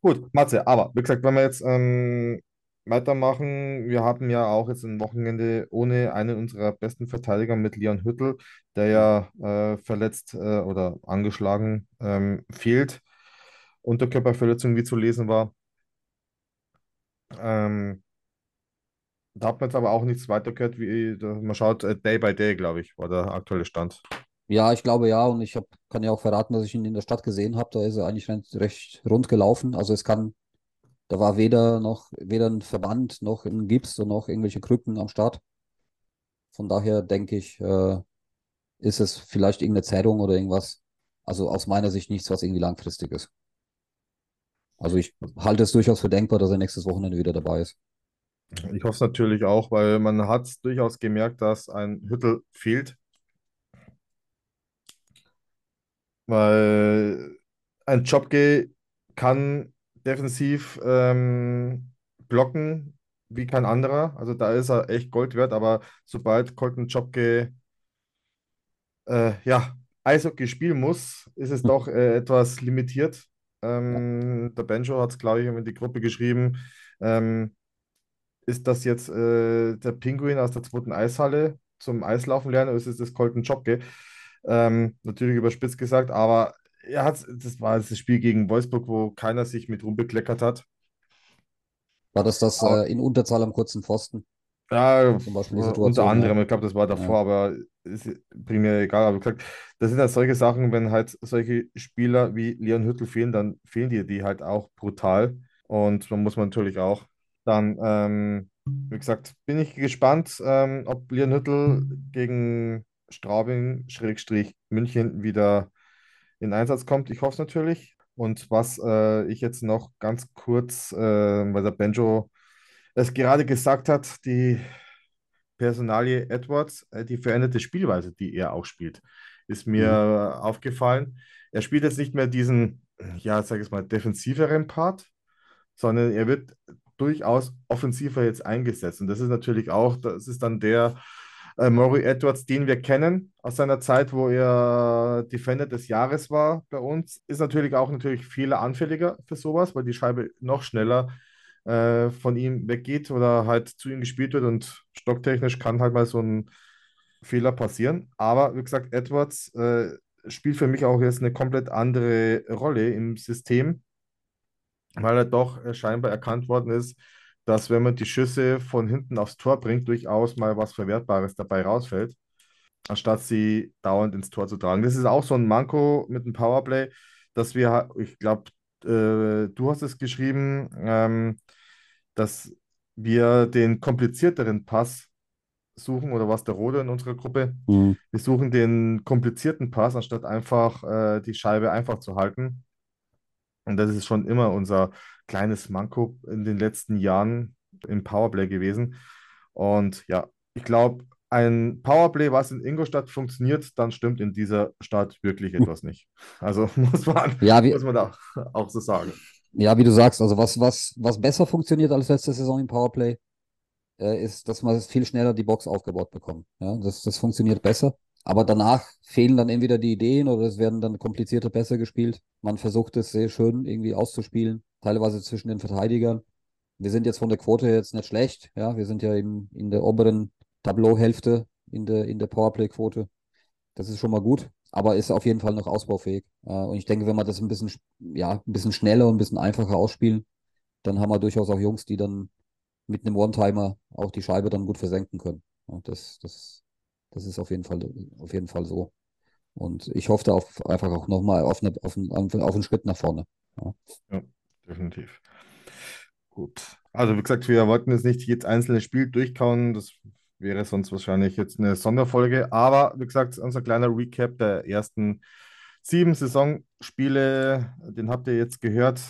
Gut, Matze, aber wie gesagt, wenn wir jetzt ähm, weitermachen, wir haben ja auch jetzt ein Wochenende ohne einen unserer besten Verteidiger mit Leon Hüttl, der ja äh, verletzt äh, oder angeschlagen ähm, fehlt. Unterkörperverletzung, wie zu lesen war. Ähm, da hat man jetzt aber auch nichts weiter gehört, wie man schaut, äh, Day by Day, glaube ich, war der aktuelle Stand. Ja, ich glaube ja. Und ich hab, kann ja auch verraten, dass ich ihn in der Stadt gesehen habe. Da ist er eigentlich recht, recht rund gelaufen. Also es kann, da war weder noch, weder ein Verband noch ein Gips und noch irgendwelche Krücken am Start. Von daher denke ich, äh, ist es vielleicht irgendeine Zerrung oder irgendwas. Also aus meiner Sicht nichts, was irgendwie langfristig ist. Also ich halte es durchaus für denkbar, dass er nächstes Wochenende wieder dabei ist. Ich hoffe es natürlich auch, weil man hat durchaus gemerkt, dass ein Hüttel fehlt. Weil ein Jobge kann defensiv ähm, blocken wie kein anderer. Also da ist er echt Gold wert, aber sobald Colton Jobge äh, ja, Eishockey spielen muss, ist es doch äh, etwas limitiert. Ähm, der Benjo hat es, glaube ich, in die Gruppe geschrieben. Ähm, ist das jetzt äh, der Pinguin aus der zweiten Eishalle zum Eislaufen lernen oder ist es das Colton Jobke? Ähm, natürlich überspitzt gesagt, aber er hat, das war das Spiel gegen Wolfsburg, wo keiner sich mit rumbekleckert hat. War das das äh, in Unterzahl am kurzen Pfosten? Ja, Zum Beispiel äh, unter ja. anderem, ich glaube, das war davor, aber ist primär egal. Aber gesagt, das sind halt solche Sachen, wenn halt solche Spieler wie Leon Hüttl fehlen, dann fehlen dir die halt auch brutal. Und man muss man natürlich auch dann, ähm, wie gesagt, bin ich gespannt, ähm, ob Leon Hüttl gegen Straubing, Schrägstrich München wieder in Einsatz kommt. Ich hoffe es natürlich. Und was äh, ich jetzt noch ganz kurz, äh, weil der Benjo es gerade gesagt hat, die Personalie Edwards, äh, die veränderte Spielweise, die er auch spielt, ist mir aufgefallen. Er spielt jetzt nicht mehr diesen, ja, sag ich mal, defensiveren Part, sondern er wird durchaus offensiver jetzt eingesetzt. Und das ist natürlich auch, das ist dann der äh, Maury Edwards, den wir kennen aus seiner Zeit, wo er Defender des Jahres war bei uns, ist natürlich auch natürlich fehleranfälliger für sowas, weil die Scheibe noch schneller äh, von ihm weggeht oder halt zu ihm gespielt wird und stocktechnisch kann halt mal so ein Fehler passieren. Aber wie gesagt, Edwards äh, spielt für mich auch jetzt eine komplett andere Rolle im System, weil er doch äh, scheinbar erkannt worden ist, dass wenn man die Schüsse von hinten aufs Tor bringt, durchaus mal was Verwertbares dabei rausfällt, anstatt sie dauernd ins Tor zu tragen. Das ist auch so ein Manko mit dem Powerplay, dass wir, ich glaube, äh, du hast es geschrieben, ähm, dass wir den komplizierteren Pass suchen oder was der Rode in unserer Gruppe. Mhm. Wir suchen den komplizierten Pass, anstatt einfach äh, die Scheibe einfach zu halten. Und das ist schon immer unser kleines Manko in den letzten Jahren im Powerplay gewesen. Und ja, ich glaube, ein Powerplay, was in Ingolstadt funktioniert, dann stimmt in dieser Stadt wirklich etwas nicht. Also *laughs* muss man, Ja, wie, muss man da auch so sagen. Ja, wie du sagst, also was, was, was besser funktioniert als letzte Saison im Powerplay, äh, ist, dass man viel schneller die Box aufgebaut bekommt. Ja, das, das funktioniert besser. Aber danach fehlen dann entweder die Ideen oder es werden dann komplizierte Pässe gespielt. Man versucht es sehr schön irgendwie auszuspielen, teilweise zwischen den Verteidigern. Wir sind jetzt von der Quote jetzt nicht schlecht. Ja, wir sind ja in, in der oberen Tableauhälfte in der, in der Powerplay-Quote. Das ist schon mal gut, aber ist auf jeden Fall noch ausbaufähig. Äh, und ich denke, wenn wir das ein bisschen, sch- ja, ein bisschen schneller und ein bisschen einfacher ausspielen, dann haben wir durchaus auch Jungs, die dann mit einem One-Timer auch die Scheibe dann gut versenken können. Ja, das, das, das ist auf jeden Fall, auf jeden Fall so. Und ich hoffe da auf, einfach auch nochmal auf, eine, auf, einen, auf einen Schritt nach vorne. Definitiv. Gut. Also, wie gesagt, wir wollten jetzt nicht jedes einzelne Spiel durchkauen. Das wäre sonst wahrscheinlich jetzt eine Sonderfolge. Aber wie gesagt, unser kleiner Recap der ersten sieben Saisonspiele, den habt ihr jetzt gehört.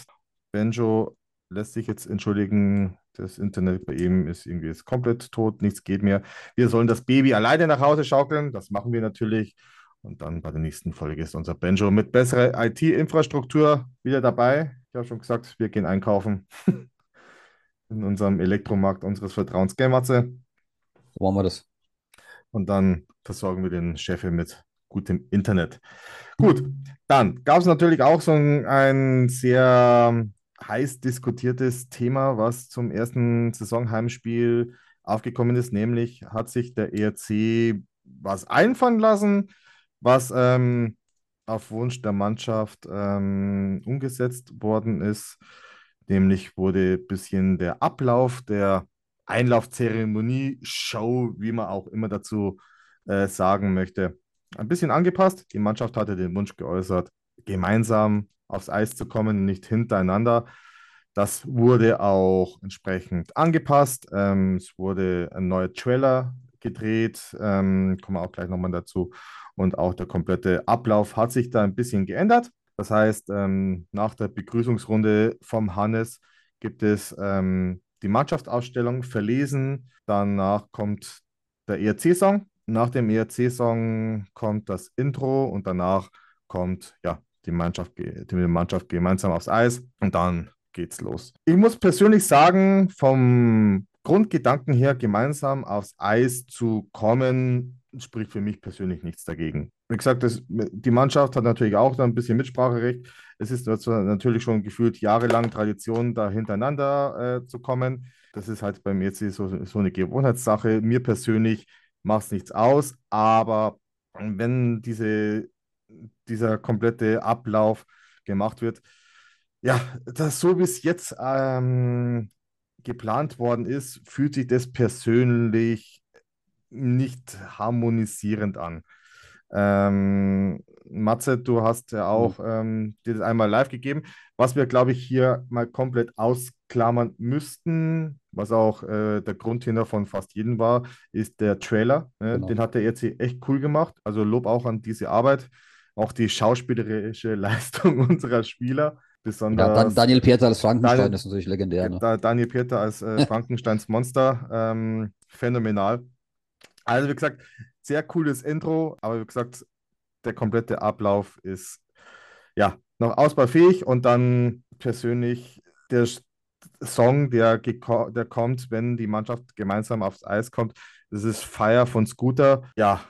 Benjo lässt sich jetzt entschuldigen. Das Internet bei ihm ist irgendwie jetzt komplett tot, nichts geht mehr. Wir sollen das Baby alleine nach Hause schaukeln. Das machen wir natürlich. Und dann bei der nächsten Folge ist unser Benjo mit besserer IT-Infrastruktur wieder dabei. Ich habe schon gesagt, wir gehen einkaufen *laughs* in unserem Elektromarkt unseres Vertrauens Gelmatze. So machen wir das. Und dann versorgen wir den Chef mit gutem Internet. Gut, dann gab es natürlich auch so ein, ein sehr heiß diskutiertes Thema, was zum ersten Saisonheimspiel aufgekommen ist, nämlich hat sich der ERC was einfallen lassen, was ähm, auf Wunsch der Mannschaft ähm, umgesetzt worden ist. Nämlich wurde ein bisschen der Ablauf der Einlaufzeremonie, Show, wie man auch immer dazu äh, sagen möchte, ein bisschen angepasst. Die Mannschaft hatte den Wunsch geäußert, gemeinsam aufs Eis zu kommen, nicht hintereinander. Das wurde auch entsprechend angepasst. Ähm, es wurde ein neuer Trailer gedreht, ähm, kommen wir auch gleich nochmal dazu. Und auch der komplette Ablauf hat sich da ein bisschen geändert. Das heißt, ähm, nach der Begrüßungsrunde vom Hannes gibt es ähm, die Mannschaftsausstellung verlesen. Danach kommt der ERC-Song. Nach dem ERC-Song kommt das Intro und danach kommt ja, die, Mannschaft, die Mannschaft gemeinsam aufs Eis und dann geht's los. Ich muss persönlich sagen, vom Grundgedanken her, gemeinsam aufs Eis zu kommen, spricht für mich persönlich nichts dagegen. Wie gesagt, das, die Mannschaft hat natürlich auch da ein bisschen Mitspracherecht. Es ist natürlich schon gefühlt jahrelang Tradition, da hintereinander äh, zu kommen. Das ist halt bei mir jetzt so, so eine Gewohnheitssache. Mir persönlich macht es nichts aus, aber wenn diese, dieser komplette Ablauf gemacht wird, ja, das so wie es jetzt ähm, geplant worden ist, fühlt sich das persönlich nicht harmonisierend an. Ähm, Matze, du hast ja auch mhm. ähm, dir das einmal live gegeben. Was wir, glaube ich, hier mal komplett ausklammern müssten, was auch äh, der Grundthema von fast jedem war, ist der Trailer. Ne? Genau. Den hat der ERC echt cool gemacht. Also Lob auch an diese Arbeit. Auch die schauspielerische *laughs* Leistung unserer Spieler. Besonders ja, Daniel Pieter als Frankenstein Daniel, ist natürlich legendär. Ne? Daniel Pieter als äh, *laughs* Frankensteins Monster. Ähm, phänomenal. Also, wie gesagt, sehr cooles Intro, aber wie gesagt, der komplette Ablauf ist ja noch ausbaufähig und dann persönlich der Song, der, der kommt, wenn die Mannschaft gemeinsam aufs Eis kommt, das ist Fire von Scooter. Ja,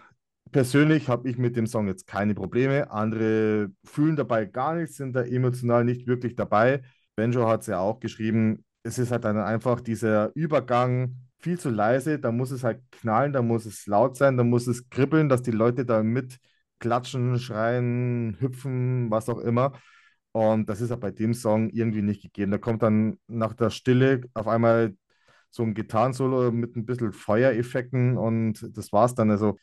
persönlich habe ich mit dem Song jetzt keine Probleme. Andere fühlen dabei gar nichts, sind da emotional nicht wirklich dabei. Benjo hat es ja auch geschrieben, es ist halt dann einfach dieser Übergang viel zu leise, da muss es halt knallen, da muss es laut sein, da muss es kribbeln, dass die Leute da mit klatschen, schreien, hüpfen, was auch immer. Und das ist auch bei dem Song irgendwie nicht gegeben. Da kommt dann nach der Stille auf einmal so ein Gitarrensolo mit ein bisschen Feuereffekten und das war's dann. Also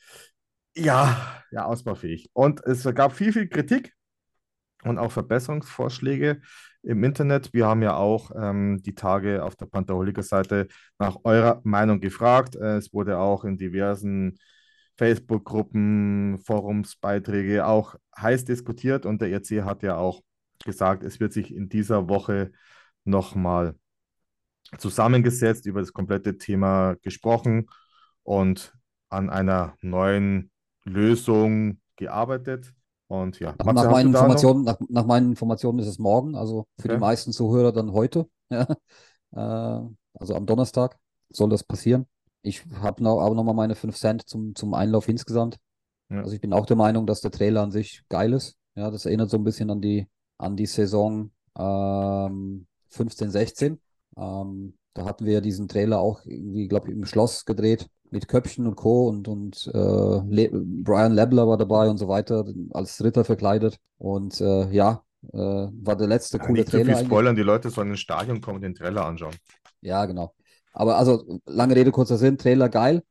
ja, ja, ausbaufähig. Und es gab viel, viel Kritik und auch Verbesserungsvorschläge im Internet. Wir haben ja auch ähm, die Tage auf der Pantherholiker-Seite nach eurer Meinung gefragt. Äh, es wurde auch in diversen Facebook-Gruppen, Forumsbeiträge auch heiß diskutiert und der ERC hat ja auch gesagt, es wird sich in dieser Woche nochmal zusammengesetzt, über das komplette Thema gesprochen und an einer neuen Lösung gearbeitet. Und ja, nach, nach meinen Informationen, nach, nach, meinen Informationen ist es morgen, also für okay. die meisten Zuhörer dann heute. *laughs* Ja. Äh, also am Donnerstag soll das passieren. Ich habe noch, aber nochmal meine 5 Cent zum, zum Einlauf insgesamt. Ja. Also ich bin auch der Meinung, dass der Trailer an sich geil ist. Ja, das erinnert so ein bisschen an die, an die Saison ähm, 15, 16. Ähm, da hatten wir ja diesen Trailer auch irgendwie, glaube ich, im Schloss gedreht mit Köpfchen und Co. und, und äh, Le Brian Lebler war dabei und so weiter, als Ritter verkleidet. Und äh, ja, äh, war der letzte ja, coole nicht Trailer. Nicht viel spoilern, die Leute sollen ins Stadion kommen und den Trailer anschauen. Ja, genau. Aber also, lange Rede, kurzer Sinn, Trailer geil.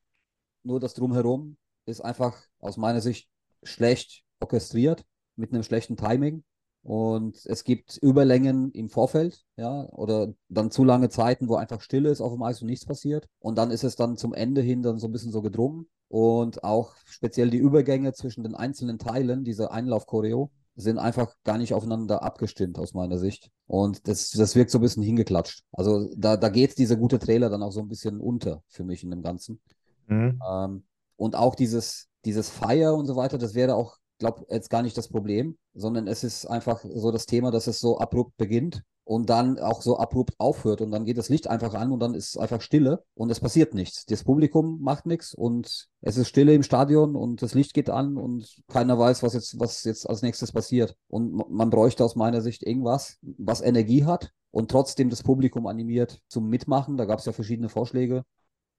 Nur das Drumherum ist einfach aus meiner Sicht schlecht orchestriert, mit einem schlechten Timing. Und es gibt Überlängen im Vorfeld, ja, oder dann zu lange Zeiten, wo einfach Stille ist auf dem Eis und nichts passiert. Und dann ist es dann zum Ende hin dann so ein bisschen so gedrungen. Und auch speziell die Übergänge zwischen den einzelnen Teilen dieser Einlauf-Choreo sind einfach gar nicht aufeinander abgestimmt aus meiner Sicht. Und das, das wirkt so ein bisschen hingeklatscht. Also da, da geht dieser gute Trailer dann auch so ein bisschen unter für mich in dem Ganzen. Mhm. Ähm, und auch dieses, dieses Fire und so weiter, das wäre auch glaube, jetzt gar nicht das Problem, sondern es ist einfach so das Thema, dass es so abrupt beginnt und dann auch so abrupt aufhört und dann geht das Licht einfach an und dann ist einfach Stille und es passiert nichts. Das Publikum macht nichts und es ist Stille im Stadion und das Licht geht an und keiner weiß, was jetzt, was jetzt als nächstes passiert. Und man bräuchte aus meiner Sicht irgendwas, was Energie hat und trotzdem das Publikum animiert zum Mitmachen. Da gab es ja verschiedene Vorschläge.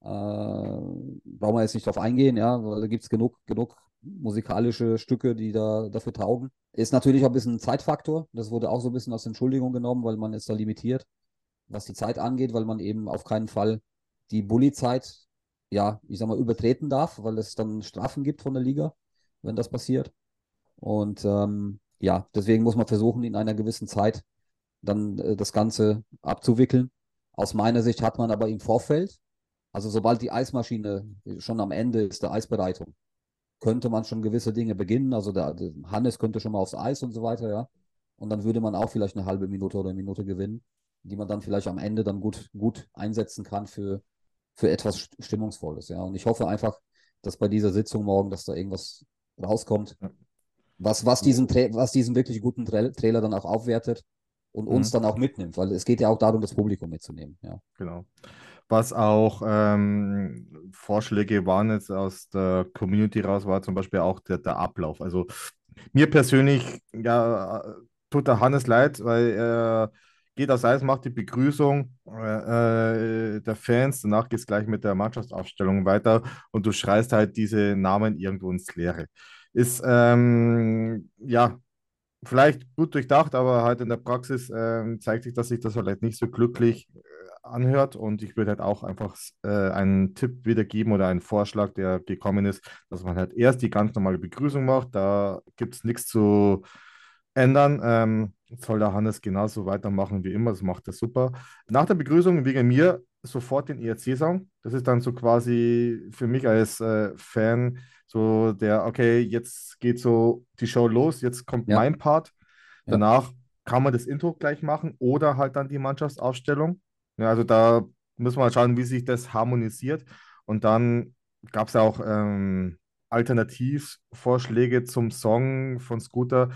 Äh, brauchen wir jetzt nicht drauf eingehen, ja, weil da gibt es genug, genug musikalische Stücke, die da dafür taugen. Ist natürlich auch ein bisschen ein Zeitfaktor. Das wurde auch so ein bisschen als Entschuldigung genommen, weil man ist da limitiert, was die Zeit angeht, weil man eben auf keinen Fall die Bulli-Zeit, ja, ich sag mal, übertreten darf, weil es dann Strafen gibt von der Liga. wenn das passiert. Und ähm, ja, deswegen muss man versuchen, in einer gewissen Zeit dann äh, das Ganze abzuwickeln. Aus meiner Sicht hat man aber im Vorfeld, also sobald die Eismaschine schon am Ende ist der Eisbereitung, könnte man schon gewisse Dinge beginnen. Also der, der Hannes könnte schon mal aufs Eis und so weiter, ja. Und dann würde man auch vielleicht eine halbe Minute oder eine Minute gewinnen, die man dann vielleicht am Ende dann gut, gut einsetzen kann für, für etwas Stimmungsvolles, ja. Und ich hoffe einfach, dass bei dieser Sitzung morgen, dass da irgendwas rauskommt, was, was, diesen, was diesen wirklich guten Tra Trailer dann auch aufwertet und uns Mhm. dann auch mitnimmt, weil es geht ja auch darum, das Publikum mitzunehmen, ja. Genau. Was auch ähm, Vorschläge waren jetzt aus der Community raus, war zum Beispiel auch der, der Ablauf. Also mir persönlich ja, tut der Hannes leid, weil er geht aufs Eis, macht die Begrüßung äh, äh, der Fans, danach geht es gleich mit der Mannschaftsaufstellung weiter und du schreist halt diese Namen irgendwo ins Leere. Ist ähm, ja vielleicht gut durchdacht, aber halt in der Praxis ähm, zeigt sich, dass sich das vielleicht nicht so glücklich äh, anhört. Und ich würde halt auch einfach äh, einen Tipp wiedergeben oder einen Vorschlag, der gekommen ist, dass man halt erst die ganz normale Begrüßung macht. Da gibt es nichts zu ändern. Ähm, soll der Hannes genauso weitermachen wie immer. Das macht er super. Nach der Begrüßung wegen mir sofort den ERC-Song. Das ist dann so quasi für mich als äh, Fan so der, okay, jetzt geht so die Show los, jetzt kommt Ja. mein Part. Ja. Danach kann man das Intro gleich machen oder halt dann die Mannschaftsaufstellung. Ja, also da müssen wir mal schauen, wie sich das harmonisiert. Und dann gab es auch ähm, Alternativvorschläge zum Song von Scooter.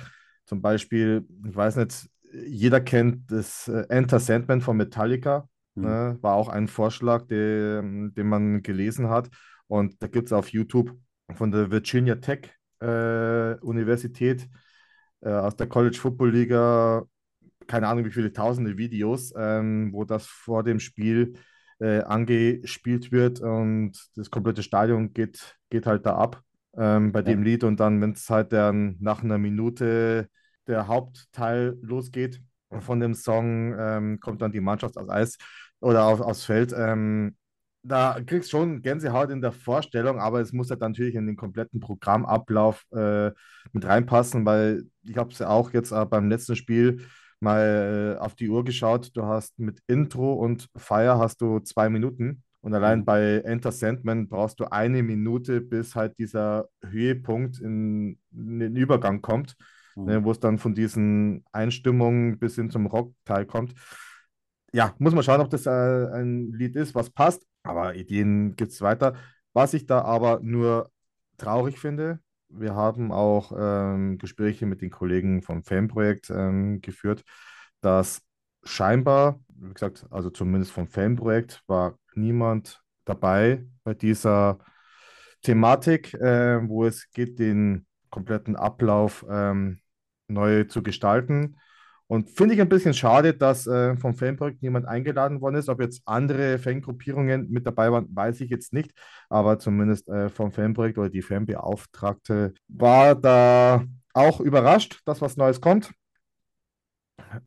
Zum Beispiel, ich weiß nicht, jeder kennt das äh, Enter Sandman von Metallica. Mhm. Ne? War auch ein Vorschlag, den, den man gelesen hat. Und da gibt es auf YouTube von der Virginia Tech äh, Universität äh, aus der College Football Liga, keine Ahnung wie viele tausende Videos, ähm, wo das vor dem Spiel äh, angespielt wird und das komplette Stadion geht, geht halt da ab ähm, bei dem Lied. Und dann, wenn es halt dann nach einer Minute der Hauptteil losgeht von dem Song, ähm, kommt dann die Mannschaft aufs Eis oder auf, aufs Feld. Ähm, da kriegst du schon Gänsehaut in der Vorstellung, aber es muss halt natürlich in den kompletten Programmablauf äh, mit reinpassen, weil ich habe es ja auch jetzt äh, beim letzten Spiel mal äh, auf die Uhr geschaut. Du hast mit Intro und Fire hast du zwei Minuten und allein Mhm. bei Enter Sandman brauchst du eine Minute, bis halt dieser Höhepunkt in, in den Übergang kommt, Mhm. ne, wo es dann von diesen Einstimmungen bis hin zum Rockteil kommt ja, muss man schauen, ob das äh, ein Lied ist, was passt. Aber Ideen gibt es weiter. Was ich da aber nur traurig finde, wir haben auch ähm, Gespräche mit den Kollegen vom Fanprojekt ähm, geführt, dass scheinbar, wie gesagt, also zumindest vom Fanprojekt war niemand dabei bei dieser Thematik, äh, wo es geht, den kompletten Ablauf ähm, neu zu gestalten. Und finde ich ein bisschen schade, dass äh, vom Fanprojekt niemand eingeladen worden ist. Ob jetzt andere Fangruppierungen mit dabei waren, weiß ich jetzt nicht. Aber zumindest äh, vom Fanprojekt oder die Fanbeauftragte war da auch überrascht, dass was Neues kommt.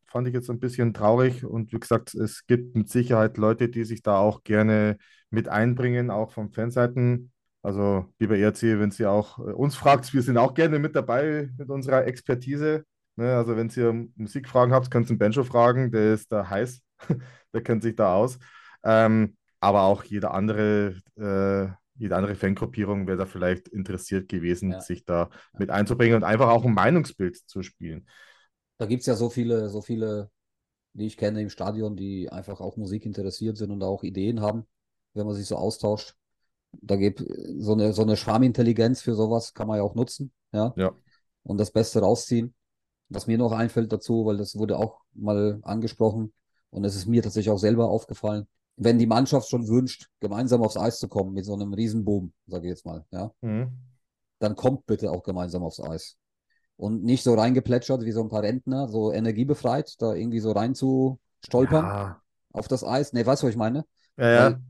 Fand ich jetzt ein bisschen traurig. Und wie gesagt, es gibt mit Sicherheit Leute, die sich da auch gerne mit einbringen, auch von Fanseiten. Also, lieber ERC, wenn Sie auch äh, uns fragt, wir sind auch gerne mit dabei mit unserer Expertise. Ne, also wenn ihr Musikfragen habt, könnt ihr den Benjo fragen, der ist da heiß, *laughs* der kennt sich da aus. Ähm, aber auch jede andere, äh, jede andere Fangruppierung wäre da vielleicht interessiert gewesen, Ja. sich da mit einzubringen und einfach auch ein Meinungsbild zu spielen. Da gibt es ja so viele, so viele, die ich kenne im Stadion, die einfach auch Musik interessiert sind und auch Ideen haben, wenn man sich so austauscht. Da gibt so eine, so eine Schwarmintelligenz für sowas kann man ja auch nutzen, ja. Ja. Und das Beste rausziehen. Was mir noch einfällt dazu, weil das wurde auch mal angesprochen und es ist mir tatsächlich auch selber aufgefallen, wenn die Mannschaft schon wünscht, gemeinsam aufs Eis zu kommen mit so einem Riesenboom, sage ich jetzt mal, ja, Mhm. dann kommt bitte auch gemeinsam aufs Eis. Und nicht so reingeplätschert wie so ein paar Rentner, so energiebefreit, da irgendwie so rein zu stolpern Ja, auf das Eis. Nee, weißt du, was ich meine? ja, ja.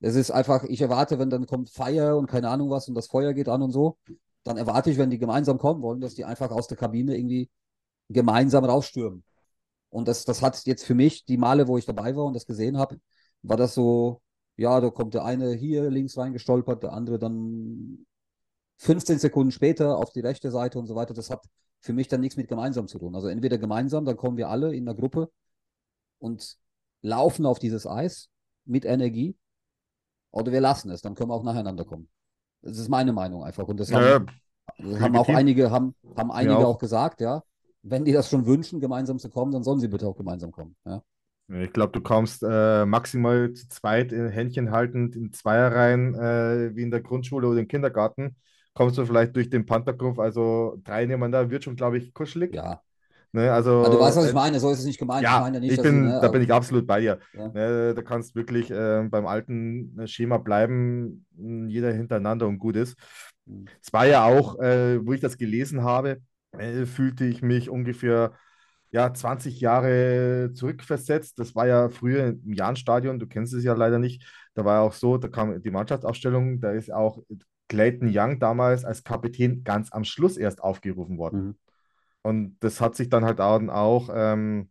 Es ist einfach, ich erwarte, wenn dann kommt Feier und keine Ahnung was und das Feuer geht an und so, dann erwarte ich, wenn die gemeinsam kommen wollen, dass die einfach aus der Kabine irgendwie gemeinsam rausstürmen. Und das, das hat jetzt für mich, die Male, wo ich dabei war und das gesehen habe, war das so, ja, da kommt der eine hier links reingestolpert, der andere dann 15 Sekunden später auf die rechte Seite und so weiter. Das hat für mich dann nichts mit gemeinsam zu tun. Also entweder gemeinsam, dann kommen wir alle in der Gruppe und laufen auf dieses Eis mit Energie oder wir lassen es, dann können wir auch nacheinander kommen. Das ist meine Meinung einfach. Und das Ja, haben, das haben auch einige, haben, haben einige auch. auch gesagt, ja. Wenn die das schon wünschen, gemeinsam zu kommen, dann sollen sie bitte auch gemeinsam kommen. Ja. Ich glaube, du kommst äh, maximal zu zweit in Händchen haltend in Zweierreihen, äh, wie in der Grundschule oder im Kindergarten. Kommst du vielleicht durch den Panthergriff, also drei nebeneinander, wird schon, glaube ich, kuschelig. ja. Ne, also, Aber du weißt, was ich äh, meine, so ist es nicht gemeint. Ja, ich meine nicht, ich bin, sie, ne, da bin ich absolut bei dir. Ja. Ne, da kannst wirklich äh, beim alten Schema bleiben, jeder hintereinander und gut ist. Mhm. Es war ja auch, äh, wo ich das gelesen habe, äh, fühlte ich mich ungefähr ja, 20 Jahre zurückversetzt. Das war ja früher im Jahnstadion, du kennst es ja leider nicht. Da war ja auch so, da kam die Mannschaftsaufstellung, da ist auch Clayton Young damals als Kapitän ganz am Schluss erst aufgerufen worden. Mhm. Und das hat sich dann halt auch, ähm,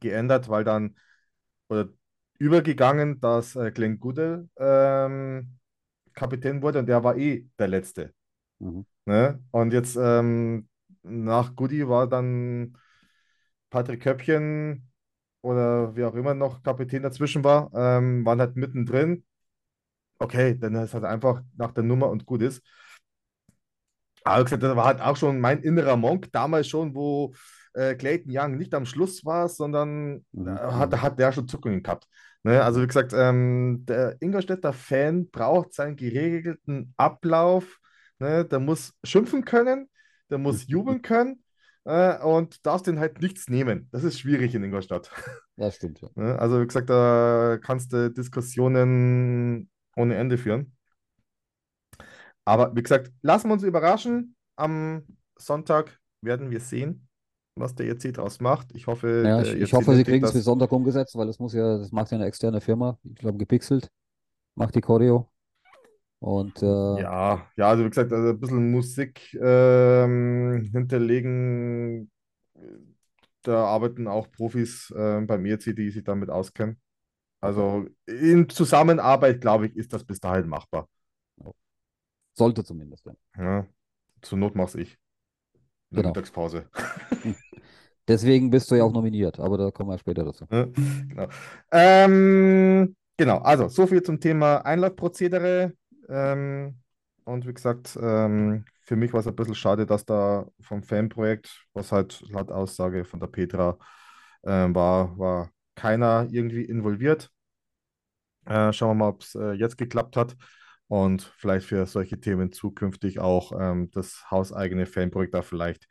geändert, weil dann oder übergegangen, dass äh, Glenn Goodell ähm, Kapitän wurde und der war eh der Letzte. Mhm. Ne? Und jetzt ähm, nach Goody war dann Patrick Köppchen oder wie auch immer noch Kapitän dazwischen war, ähm, waren halt mittendrin. Okay, dann ist halt einfach nach der Nummer und gut ist. Aber gesagt, das war halt auch schon mein innerer Monk damals schon, wo äh, Clayton Young nicht am Schluss war, sondern Mhm. äh, hat, hat der schon Zuckungen gehabt. Ne? Also wie gesagt, ähm, der Ingolstädter Fan braucht seinen geregelten Ablauf. Ne? Der muss schimpfen können, der muss *laughs* jubeln können äh, und darfst den halt nichts nehmen. Das ist schwierig in Ingolstadt. *laughs* Ja, stimmt. Ja. Ne? Also wie gesagt, da kannst du Diskussionen ohne Ende führen. Aber wie gesagt, lassen wir uns überraschen. Am Sonntag werden wir sehen, was der ERC draus macht. Ich hoffe, Ja, ich, ich ERC hoffe, sie kriegen es bis Sonntag umgesetzt, weil das muss ja, das macht ja eine externe Firma, ich glaube gepixelt, macht die Choreo. Und äh, Ja, ja, also wie gesagt, also ein bisschen Musik ähm, hinterlegen. Da arbeiten auch Profis äh, beim ERC, die sich damit auskennen. Also in Zusammenarbeit, glaube ich, ist das bis dahin machbar. sollte zumindest. Ja. Ja, zur Not mach's ich. In Genau. Mittagspause. *laughs* Deswegen bist du ja auch *laughs* nominiert, aber da kommen wir später dazu. Ja, genau. Ähm, genau, also so viel zum Thema Einlaufprozedere. Ähm, und wie gesagt, ähm, für mich war es ein bisschen schade, dass da vom Fanprojekt, was halt laut Aussage von der Petra ähm, war, war keiner irgendwie involviert. Äh, schauen wir mal, ob es äh, jetzt geklappt hat und vielleicht für solche Themen zukünftig auch ähm, das hauseigene Fanprojekt da vielleicht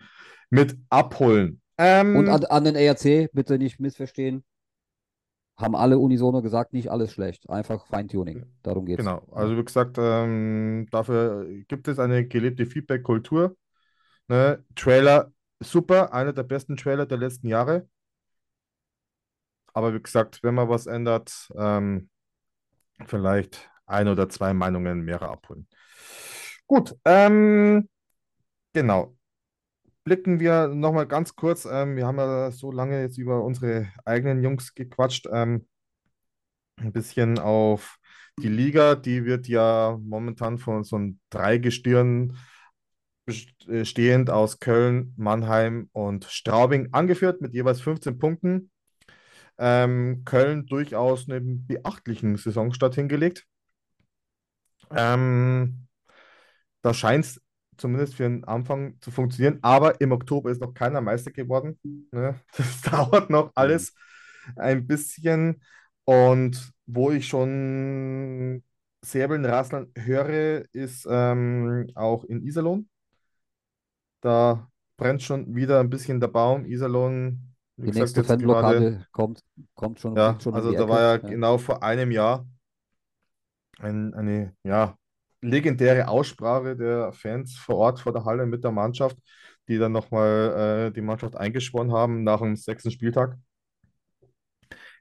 mit abholen. Ähm, Und an, an den ERC, bitte nicht missverstehen, haben alle unisono gesagt, nicht alles schlecht, einfach Feintuning. Darum geht es. Genau, also wie gesagt, ähm, dafür gibt es eine gelebte Feedback-Kultur. Ne? Trailer, super, einer der besten Trailer der letzten Jahre. Aber wie gesagt, wenn man was ändert, ähm, vielleicht ein oder zwei Meinungen mehr abholen. Gut, ähm, genau. Blicken wir nochmal ganz kurz. Ähm, wir haben ja so lange jetzt über unsere eigenen Jungs gequatscht. Ähm, ein bisschen auf die Liga. Die wird ja momentan von so einem Dreigestirn best- äh, aus Köln, Mannheim und Straubing angeführt mit jeweils 15 Punkten. Ähm, Köln durchaus einen beachtlichen Saisonstart hingelegt. Ähm, da scheint es zumindest für den Anfang zu funktionieren, aber im Oktober ist noch keiner Meister geworden. Ne? *laughs* Das dauert noch alles ein bisschen. Und wo ich schon Säbeln rasseln höre, ist ähm, auch in Iserlohn. Da brennt schon wieder ein bisschen der Baum. Iserlohn, Die gesagt, nächste jetzt gerade. Fanblockade kommt, kommt schon, Ja, schon also da war ja Ecke. genau vor einem Jahr ein, eine ja, legendäre Aussprache der Fans vor Ort vor der Halle mit der Mannschaft, die dann nochmal äh, die Mannschaft eingeschworen haben nach dem sechsten Spieltag.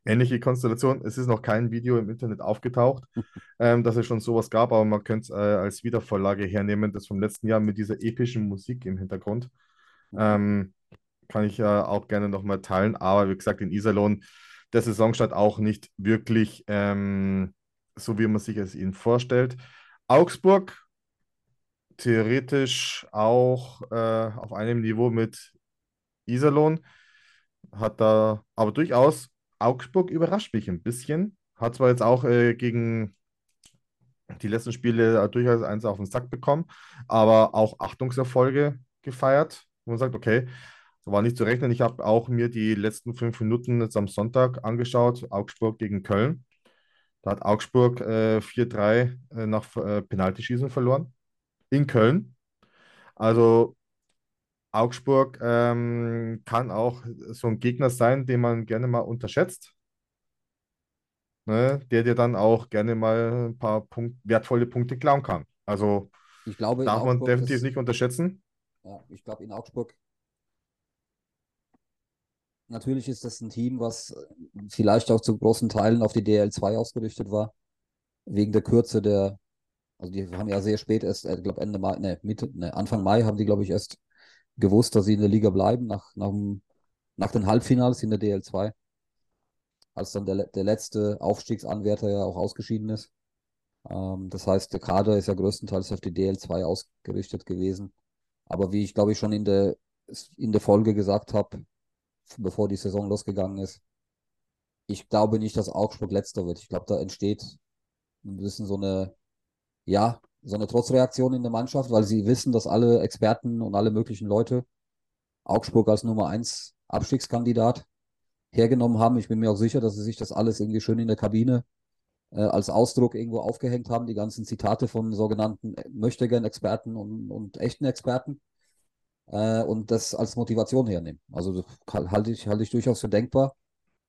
Ähnliche Konstellation. Es ist noch kein Video im Internet aufgetaucht, *laughs* ähm, dass es schon sowas gab, aber man könnte es äh, als Wiedervorlage hernehmen, das vom letzten Jahr mit dieser epischen Musik im Hintergrund. Ähm, kann ich ja auch gerne nochmal teilen, aber wie gesagt, in Iserlohn der Saisonstart auch nicht wirklich ähm, so, wie man sich es ihnen vorstellt. Augsburg, theoretisch auch äh, auf einem Niveau mit Iserlohn. Hat da aber durchaus Augsburg überrascht mich ein bisschen. Hat zwar jetzt auch äh, gegen die letzten Spiele durchaus eins auf den Sack bekommen, aber auch Achtungserfolge gefeiert, wo man sagt, okay, so war nicht zu rechnen. Ich habe auch mir die letzten fünf Minuten jetzt am Sonntag angeschaut, Augsburg gegen Köln. Da hat Augsburg äh, 4-3 äh, nach äh, Penaltyschießen verloren in Köln. Also Augsburg ähm, kann auch so ein Gegner sein, den man gerne mal unterschätzt. Ne, der dir dann auch gerne mal ein paar Punkt, wertvolle Punkte klauen kann. Also Ich glaube, darf man definitiv ist, nicht unterschätzen. ja, ich glaube, in Augsburg natürlich ist das ein Team, was äh, vielleicht auch zu großen Teilen auf die DL2 ausgerichtet war, wegen der Kürze der, also die haben ja sehr spät erst, ich glaube Ende Mai, ne, Mitte, ne, Anfang Mai haben die, glaube ich, erst gewusst, dass sie in der Liga bleiben, nach, nach, dem, nach den Halbfinals in der DL2, als dann der, der letzte Aufstiegsanwärter ja auch ausgeschieden ist. Ähm, das heißt, der Kader ist ja größtenteils auf die DL2 ausgerichtet gewesen. Aber wie ich glaube ich schon in der, in der Folge gesagt habe, bevor die Saison losgegangen ist, ich glaube nicht, dass Augsburg letzter wird. Ich glaube, da entsteht ein bisschen so eine, ja, so eine Trotzreaktion in der Mannschaft, weil sie wissen, dass alle Experten und alle möglichen Leute Augsburg als Nummer 1 Abstiegskandidat hergenommen haben. Ich bin mir auch sicher, dass sie sich das alles irgendwie schön in der Kabine äh, als Ausdruck irgendwo aufgehängt haben, die ganzen Zitate von sogenannten Möchtegern-Experten und, und echten Experten äh, und das als Motivation hernehmen. Also halte ich, halte ich durchaus für denkbar,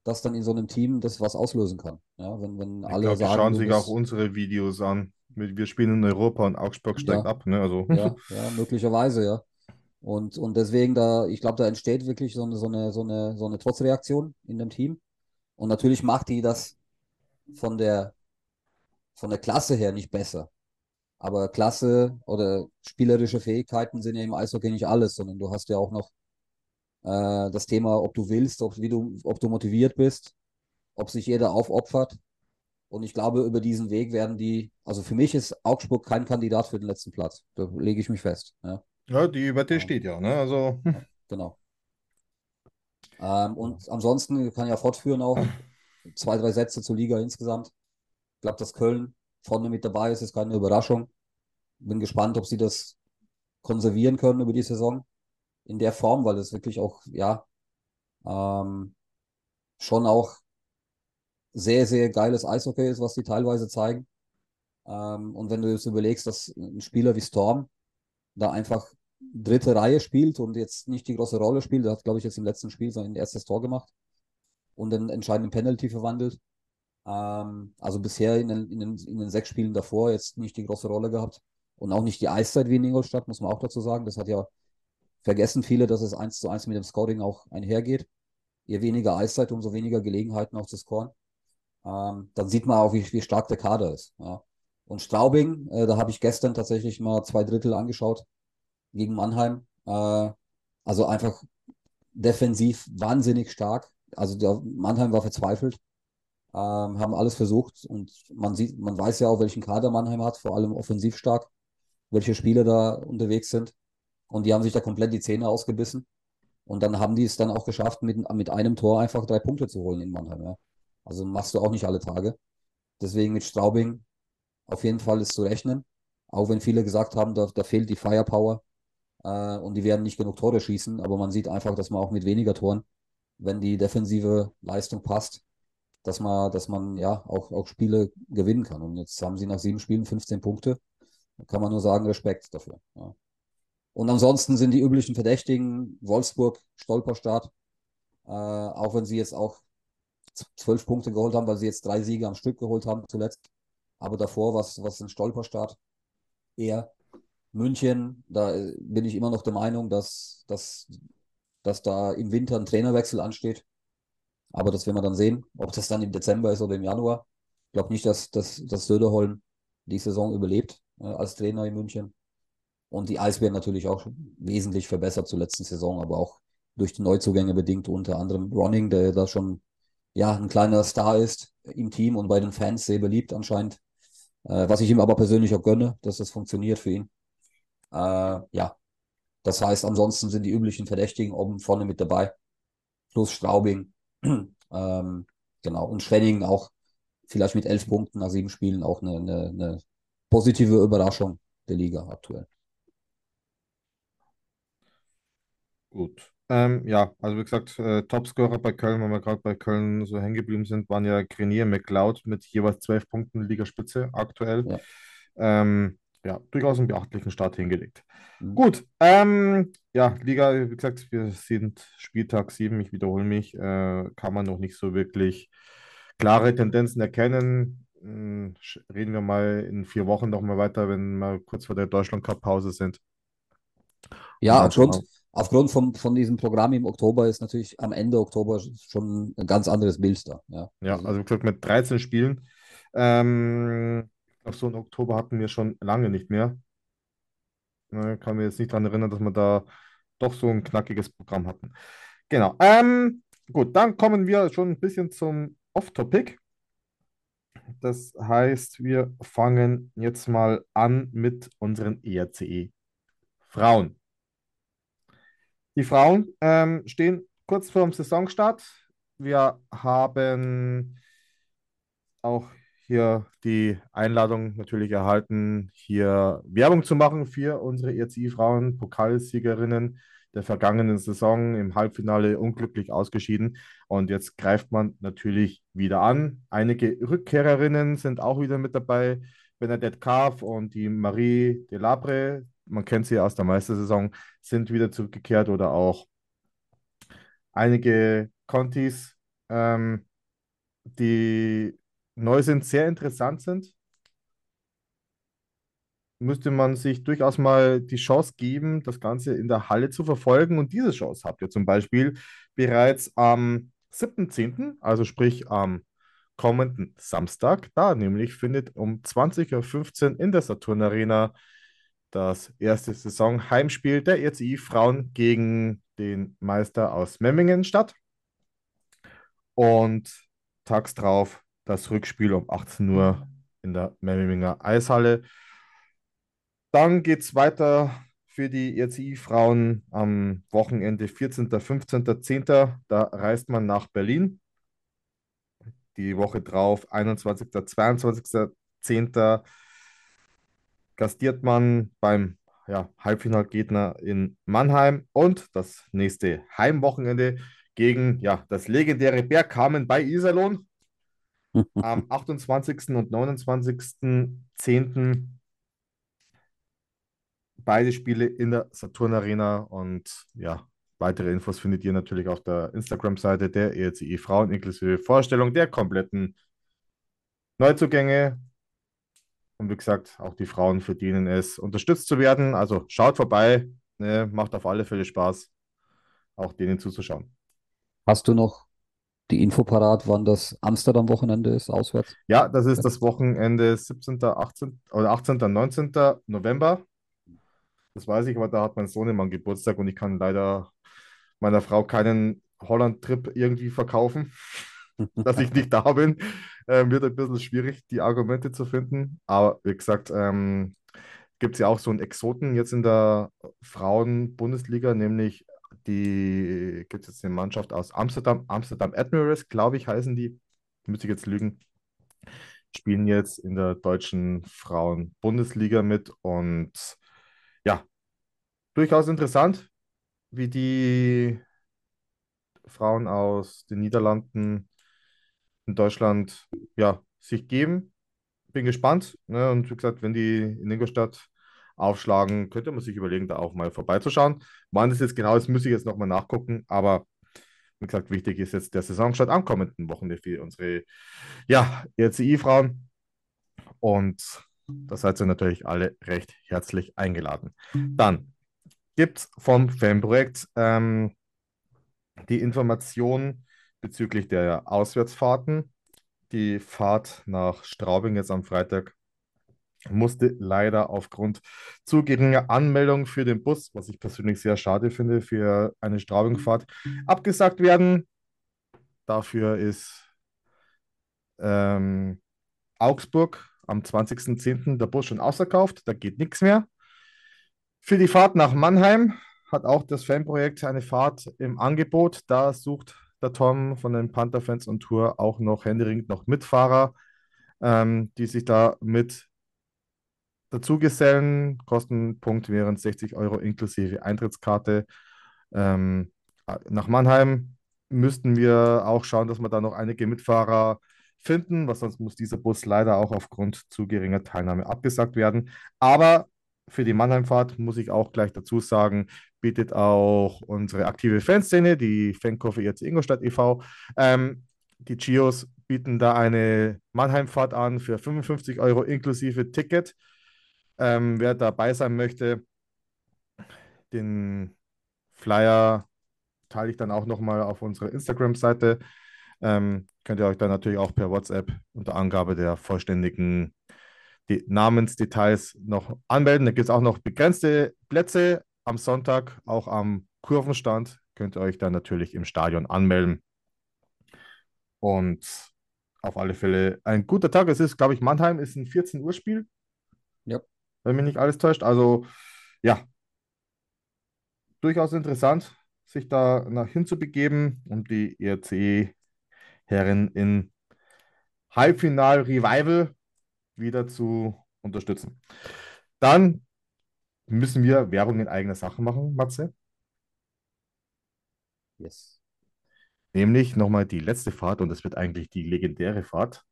dass dann in so einem Team das was auslösen kann. Ja, wenn, wenn alle glaube, die sagen, schauen sich auch unsere Videos an. Wir spielen in Europa und Augsburg steigt Ja. ab. Ne? Also, Ja, ja, möglicherweise, ja. Und, und deswegen da, ich glaube, da entsteht wirklich so eine, so eine, so eine, so eine Trotzreaktion in dem Team. Und natürlich macht die das von der, von der Klasse her nicht besser. Aber Klasse oder spielerische Fähigkeiten sind ja im Eishockey nicht alles, sondern du hast ja auch noch äh, das Thema, ob du willst, ob, wie du, ob du motiviert bist, ob sich jeder aufopfert. Und ich glaube, über diesen Weg werden die, also für mich ist Augsburg kein Kandidat für den letzten Platz. Da lege ich mich fest. Ja. ja, die Wette Ja. steht ja. Ne? Also, Genau. Ähm, und ansonsten kann ich ja fortführen auch *laughs* zwei, drei Sätze zur Liga insgesamt. Ich glaube, dass Köln vorne mit dabei ist, ist keine Überraschung. Bin gespannt, ob sie das konservieren können über die Saison in der Form, weil es wirklich auch, ja, ähm, schon auch sehr, sehr geiles Eishockey ist, was die teilweise zeigen. Ähm, und wenn du jetzt überlegst, dass ein Spieler wie Storm da einfach dritte Reihe spielt und jetzt nicht die große Rolle spielt, der hat, glaube ich, jetzt im letzten Spiel sein erstes Tor gemacht und den entscheidenden Penalty verwandelt. Ähm, also bisher in den, in, den, in den sechs Spielen davor jetzt nicht die große Rolle gehabt und auch nicht die Eiszeit wie in Ingolstadt, muss man auch dazu sagen. Das hat ja vergessen viele, dass es eins zu eins mit dem Scoring auch einhergeht. Je weniger Eiszeit, umso weniger Gelegenheiten auch zu scoren. Ähm, dann sieht man auch, wie, wie stark der Kader ist. Ja. Und Straubing, äh, da habe ich gestern tatsächlich mal zwei Drittel angeschaut gegen Mannheim. Äh, also einfach defensiv wahnsinnig stark. Also der Mannheim war verzweifelt, ähm, haben alles versucht und man sieht, man weiß ja auch, welchen Kader Mannheim hat, vor allem offensiv stark, welche Spieler da unterwegs sind. Und die haben sich da komplett die Zähne ausgebissen. Und dann haben die es dann auch geschafft, mit, mit einem Tor einfach drei Punkte zu holen in Mannheim. Ja. Also machst du auch nicht alle Tage. Deswegen mit Straubing auf jeden Fall ist zu rechnen. Auch wenn viele gesagt haben, da, da fehlt die Firepower äh, und die werden nicht genug Tore schießen. Aber man sieht einfach, dass man auch mit weniger Toren, wenn die defensive Leistung passt, dass man, dass man ja auch, auch Spiele gewinnen kann. Und jetzt haben sie nach sieben Spielen 15 Punkte. Da kann man nur sagen, Respekt dafür. Ja. Und ansonsten sind die üblichen Verdächtigen Wolfsburg, Stolperstart, äh, auch wenn sie jetzt auch zwölf Punkte geholt haben, weil sie jetzt drei Siege am Stück geholt haben zuletzt. Aber davor war es ein Stolperstart. Eher München, da äh, bin ich immer noch der Meinung, dass, dass, dass da im Winter ein Trainerwechsel ansteht. Aber das werden wir dann sehen, ob das dann im Dezember ist oder im Januar. Ich glaube nicht, dass, dass, dass Söderholm die Saison überlebt äh, als Trainer in München. Und die Eisbären natürlich auch wesentlich verbessert zur letzten Saison, aber auch durch die Neuzugänge bedingt, unter anderem Ronning, der da schon ja, ein kleiner Star ist im Team und bei den Fans sehr beliebt anscheinend. Äh, was ich ihm aber persönlich auch gönne, dass das funktioniert für ihn. Äh, ja, das heißt, ansonsten sind die üblichen Verdächtigen oben vorne mit dabei, plus Straubing. *clears throat* ähm, genau, und Schwenningen auch vielleicht mit elf Punkten nach sieben Spielen auch eine, eine, eine positive Überraschung der Liga aktuell. Gut. Ähm, ja, also wie gesagt, äh, Topscorer bei Köln, wenn wir gerade bei Köln so hängen geblieben sind, waren ja Grenier, McLeod mit jeweils zwölf Punkten Ligaspitze aktuell. Ja. Ähm, ja, durchaus einen beachtlichen Start hingelegt. Mhm. Gut, ähm, ja, Liga, wie gesagt, wir sind Spieltag 7, ich wiederhole mich, äh, kann man noch nicht so wirklich klare Tendenzen erkennen. Hm, Reden wir mal in vier Wochen noch mal weiter, wenn wir kurz vor der Deutschland-Cup-Pause sind. Ja, aufgrund, aufgrund von, von diesem Programm im Oktober ist natürlich am Ende Oktober schon ein ganz anderes Bild da. Ja, Ja, Also, also wie gesagt, mit 13 Spielen. Ähm, glaube, so einen Oktober hatten wir schon lange nicht mehr. Ne, kann mir jetzt nicht daran erinnern, dass wir da doch so ein knackiges Programm hatten. Genau. Ähm, gut, dann kommen wir schon ein bisschen zum Off-Topic. Das heißt, wir fangen jetzt mal an mit unseren ERCE Frauen. Die Frauen ähm, stehen kurz vor dem Saisonstart. Wir haben auch hier die Einladung natürlich erhalten, hier Werbung zu machen für unsere ERCI-Frauen, Pokalsiegerinnen der vergangenen Saison im Halbfinale unglücklich ausgeschieden. Und jetzt greift man natürlich wieder an. Einige Rückkehrerinnen sind auch wieder mit dabei. Bernadette Kaaf und die Marie Delabre, man kennt sie aus der Meistersaison, sind wieder zurückgekehrt oder auch einige Contis, ähm, die neu sind, sehr interessant sind, müsste man sich durchaus mal die Chance geben, das Ganze in der Halle zu verfolgen. Und diese Chance habt ihr zum Beispiel bereits am 7.10., also sprich am kommenden Samstag. Da nämlich findet um 20.15 Uhr in der Saturn Arena das erste Saison-Heimspiel der ERCI Frauen gegen den Meister aus Memmingen statt. Und tags drauf das Rückspiel um 18 Uhr in der Memminger Eishalle. Dann geht es weiter für die ERCI-Frauen am Wochenende 14., 15., 10. Da reist man nach Berlin. Die Woche drauf, 21., 22., 10. gastiert man beim ja, Halbfinalgegner in Mannheim und das nächste Heimwochenende gegen ja, das legendäre Bergkamen bei Iserlohn am *laughs* 28. und 29.10. Beide Spiele in der Saturn Arena und ja, weitere Infos findet ihr natürlich auf der Instagram-Seite der ERCI Frauen inklusive Vorstellung der kompletten Neuzugänge. Und wie gesagt, auch die Frauen verdienen es, unterstützt zu werden. Also schaut vorbei, ne, macht auf alle Fälle Spaß, auch denen zuzuschauen. Hast du noch die Info parat, wann das Amsterdam-Wochenende ist, auswärts? Ja, das ist das Wochenende 17., 18. oder 18., 19. November. Das weiß ich, aber da hat mein Sohnemann Geburtstag und ich kann leider meiner Frau keinen Holland-Trip irgendwie verkaufen, *laughs* dass ich nicht da bin. Ähm, wird ein bisschen schwierig, die Argumente zu finden. Aber wie gesagt, ähm, gibt es ja auch so einen Exoten jetzt in der Frauen-Bundesliga, nämlich die gibt es jetzt eine Mannschaft aus Amsterdam, Amsterdam Admirals, glaube ich, heißen die. Müsste ich jetzt lügen. Spielen jetzt in der deutschen Frauen-Bundesliga mit und ja, durchaus interessant, wie die Frauen aus den Niederlanden in Deutschland ja, sich geben. Bin gespannt. Ne? Und wie gesagt, wenn die in Ingolstadt aufschlagen, könnte man sich überlegen, da auch mal vorbeizuschauen. Wann das jetzt genau ist, muss ich jetzt nochmal nachgucken. Aber wie gesagt, wichtig ist jetzt der Saisonstart am kommenden Wochenende für unsere ja, RCI-Frauen. Und da seid ihr natürlich alle recht herzlich eingeladen. Dann gibt es vom Fanprojekt ähm, die Information bezüglich der Auswärtsfahrten. Die Fahrt nach Straubing jetzt am Freitag musste leider aufgrund zu geringer Anmeldung für den Bus, was ich persönlich sehr schade finde, für eine Straubingfahrt abgesagt werden. Dafür ist ähm, Augsburg am 20.10. der Bus schon ausverkauft, da geht nichts mehr. Für die Fahrt nach Mannheim hat auch das Fanprojekt eine Fahrt im Angebot. Da sucht der Tom von den Panther-Fans und Tour auch noch händeringend noch Mitfahrer, ähm, die sich da mit dazugesellen. Kostenpunkt wären 60 Euro inklusive Eintrittskarte. Ähm, nach Mannheim müssten wir auch schauen, dass wir da noch einige Mitfahrer finden, was sonst muss dieser Bus leider auch aufgrund zu geringer Teilnahme abgesagt werden. Aber für die Mannheimfahrt muss ich auch gleich dazu sagen, bietet auch unsere aktive Fanszene, die Fankurve ERC Ingolstadt e.V., ähm, die Chios bieten da eine Mannheimfahrt an für 55 Euro inklusive Ticket. Ähm, wer dabei sein möchte, den Flyer teile ich dann auch nochmal auf unserer Instagram-Seite. Ähm, könnt ihr euch dann natürlich auch per WhatsApp unter Angabe der vollständigen die Namensdetails noch anmelden. Da gibt es auch noch begrenzte Plätze am Sonntag, auch am Kurvenstand. Könnt ihr euch dann natürlich im Stadion anmelden. Und auf alle Fälle ein guter Tag. Es ist, glaube ich, Mannheim ist ein 14 Uhr Spiel. Wenn mich nicht alles täuscht. Also, ja, durchaus interessant, sich da nach hinzubegeben, um die ERC-Herren in Halbfinal-Revival wieder zu unterstützen. Dann müssen wir Werbung in eigener Sache machen, Matze. Yes. Nämlich nochmal die letzte Fahrt und das wird eigentlich die legendäre Fahrt,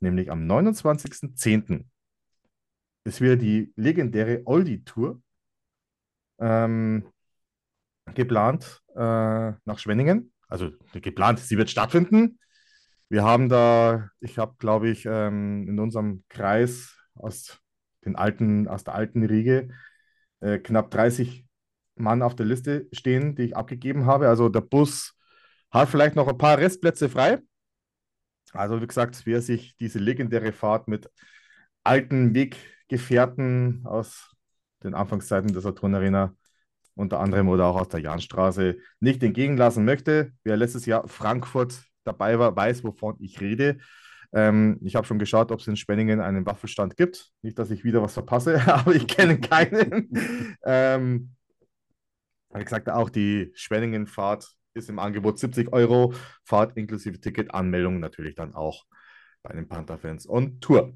nämlich am 29.10. ist wieder die legendäre Oldie-Tour ähm, geplant äh, nach Schwenningen. Also geplant, sie wird stattfinden. Wir haben da, ich habe, glaube ich, ähm, in unserem Kreis aus, den alten, aus der alten Riege äh, knapp 30 Mann auf der Liste stehen, die ich abgegeben habe. Also der Bus hat vielleicht noch ein paar Restplätze frei. Also wie gesagt, wer sich diese legendäre Fahrt mit alten Weggefährten aus den Anfangszeiten der Saturn Arena unter anderem oder auch aus der Jahnstraße nicht entgegenlassen möchte, wer letztes Jahr Frankfurt dabei war, weiß, wovon ich rede. Ähm, ich habe schon geschaut, ob es in Spenningen einen Waffelstand gibt. Nicht, dass ich wieder was verpasse, *laughs* aber ich kenne *laughs* keinen. ähm, wie gesagt, auch die Schwenningen-Fahrt ist im Angebot 70 Euro. Fahrt inklusive Ticket, Anmeldung natürlich dann auch bei den Panther-Fans und Tour.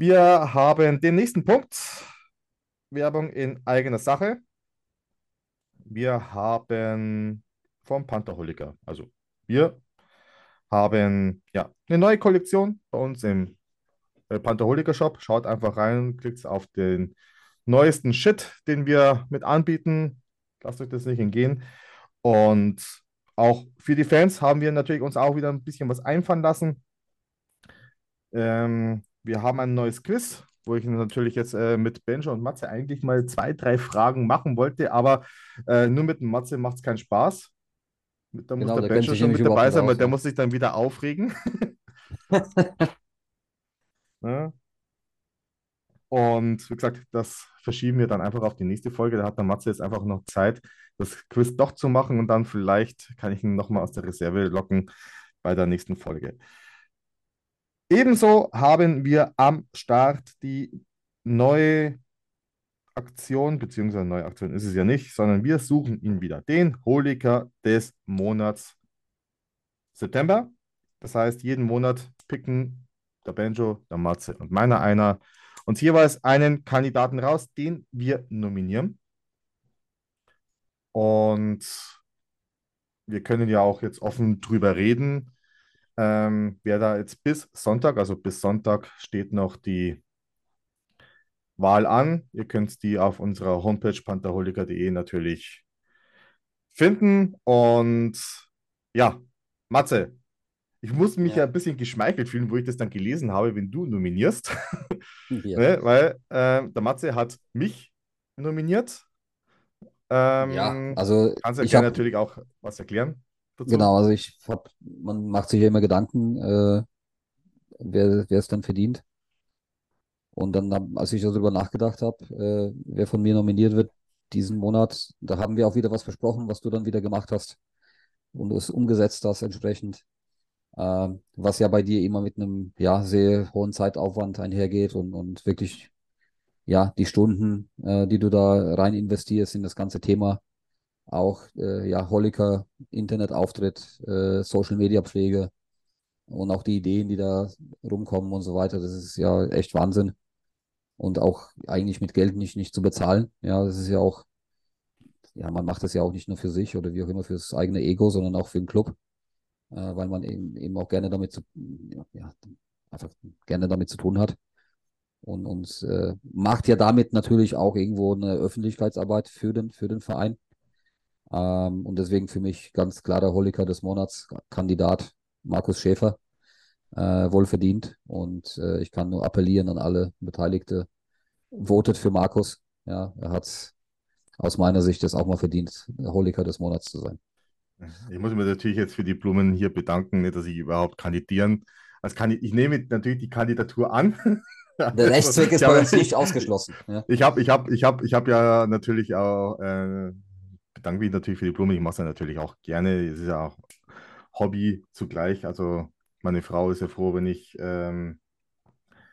Wir haben den nächsten Punkt. Werbung in eigener Sache. Wir haben vom Pantherholiker, also wir haben ja eine neue Kollektion bei uns im äh, Pantherholiker Shop. Schaut einfach rein, klickt auf den neuesten Shit, den wir mit anbieten. Lasst euch das nicht entgehen. Und auch für die Fans haben wir natürlich uns auch wieder ein bisschen was einfallen lassen. Ähm, wir haben ein neues Quiz, wo ich natürlich jetzt äh, mit Benjo und Matze eigentlich mal zwei, drei Fragen machen wollte, aber äh, nur mit dem Matze macht es keinen Spaß. Da muss Genau, der Benjo schon mit dabei sein, weil der ne? muss sich dann wieder aufregen. *laughs* *laughs* Ja. Und wie gesagt, das verschieben wir dann einfach auf die nächste Folge. Da hat der Matze jetzt einfach noch Zeit, das Quiz doch zu machen und dann vielleicht kann ich ihn nochmal aus der Reserve locken bei der nächsten Folge. Ebenso haben wir am Start die neue Aktion, beziehungsweise neue Aktion ist es ja nicht, sondern wir suchen ihn wieder, den Holiker des Monats September. Das heißt, jeden Monat picken der Benjo, der Matze und meiner einer uns jeweils einen Kandidaten raus, den wir nominieren. Und wir können ja auch jetzt offen drüber reden, ähm, wer da jetzt bis Sonntag, also bis Sonntag steht noch die Wahl an. Ihr könnt die auf unserer Homepage pantherholiker.de natürlich finden. Und ja, Matze, ich muss mich ja Ja. ein bisschen geschmeichelt fühlen, wo ich das dann gelesen habe, wenn du nominierst. *laughs* Ja. Ne? Weil ähm, der Matze hat mich nominiert. Ähm, Ja, also kannst du habe natürlich auch was erklären dazu. Genau, also ich hab, man macht sich ja immer Gedanken, äh, wer, es dann verdient. Und dann, als ich darüber nachgedacht habe, äh, wer von mir nominiert wird diesen Monat, da haben wir auch wieder was versprochen, was du dann wieder gemacht hast und es umgesetzt hast entsprechend. Ähm, was ja bei dir immer mit einem ja, sehr hohen Zeitaufwand einhergeht und, und wirklich ja, die Stunden, äh, die du da rein investierst in das ganze Thema, auch äh, ja, Holliker, Internetauftritt, äh, Social Media Pflege und auch die Ideen, die da rumkommen und so weiter, das ist ja echt Wahnsinn. Und auch eigentlich mit Geld nicht, nicht zu bezahlen. Ja, das ist ja auch, ja, man macht das ja auch nicht nur für sich oder wie auch immer fürs eigene Ego, sondern auch für den Club, äh, weil man eben, eben auch gerne damit zu, ja, einfach gerne damit zu tun hat. Und, und äh, macht ja damit natürlich auch irgendwo eine Öffentlichkeitsarbeit für den, für den Verein. Ähm, und deswegen für mich ganz klarer Holiker des Monats, Kandidat Markus Schäfer, äh, wohlverdient. Und äh, ich kann nur appellieren an alle Beteiligte, votet für Markus. Ja, er hat aus meiner Sicht es auch mal verdient, Holiker des Monats zu sein. Ich muss mich natürlich jetzt für die Blumen hier bedanken, nicht, dass ich überhaupt kandidieren. Also kann ich, ich nehme natürlich die Kandidatur an. *laughs* Der Rechtszweck ist bei uns nicht ausgeschlossen. Ja. Ich habe ich hab, ich hab, ich hab ja natürlich auch, äh, bedanke mich natürlich für die Blumen. Ich mache es ja natürlich auch gerne. Es ist ja auch Hobby zugleich. Also meine Frau ist ja froh, wenn ich, ähm,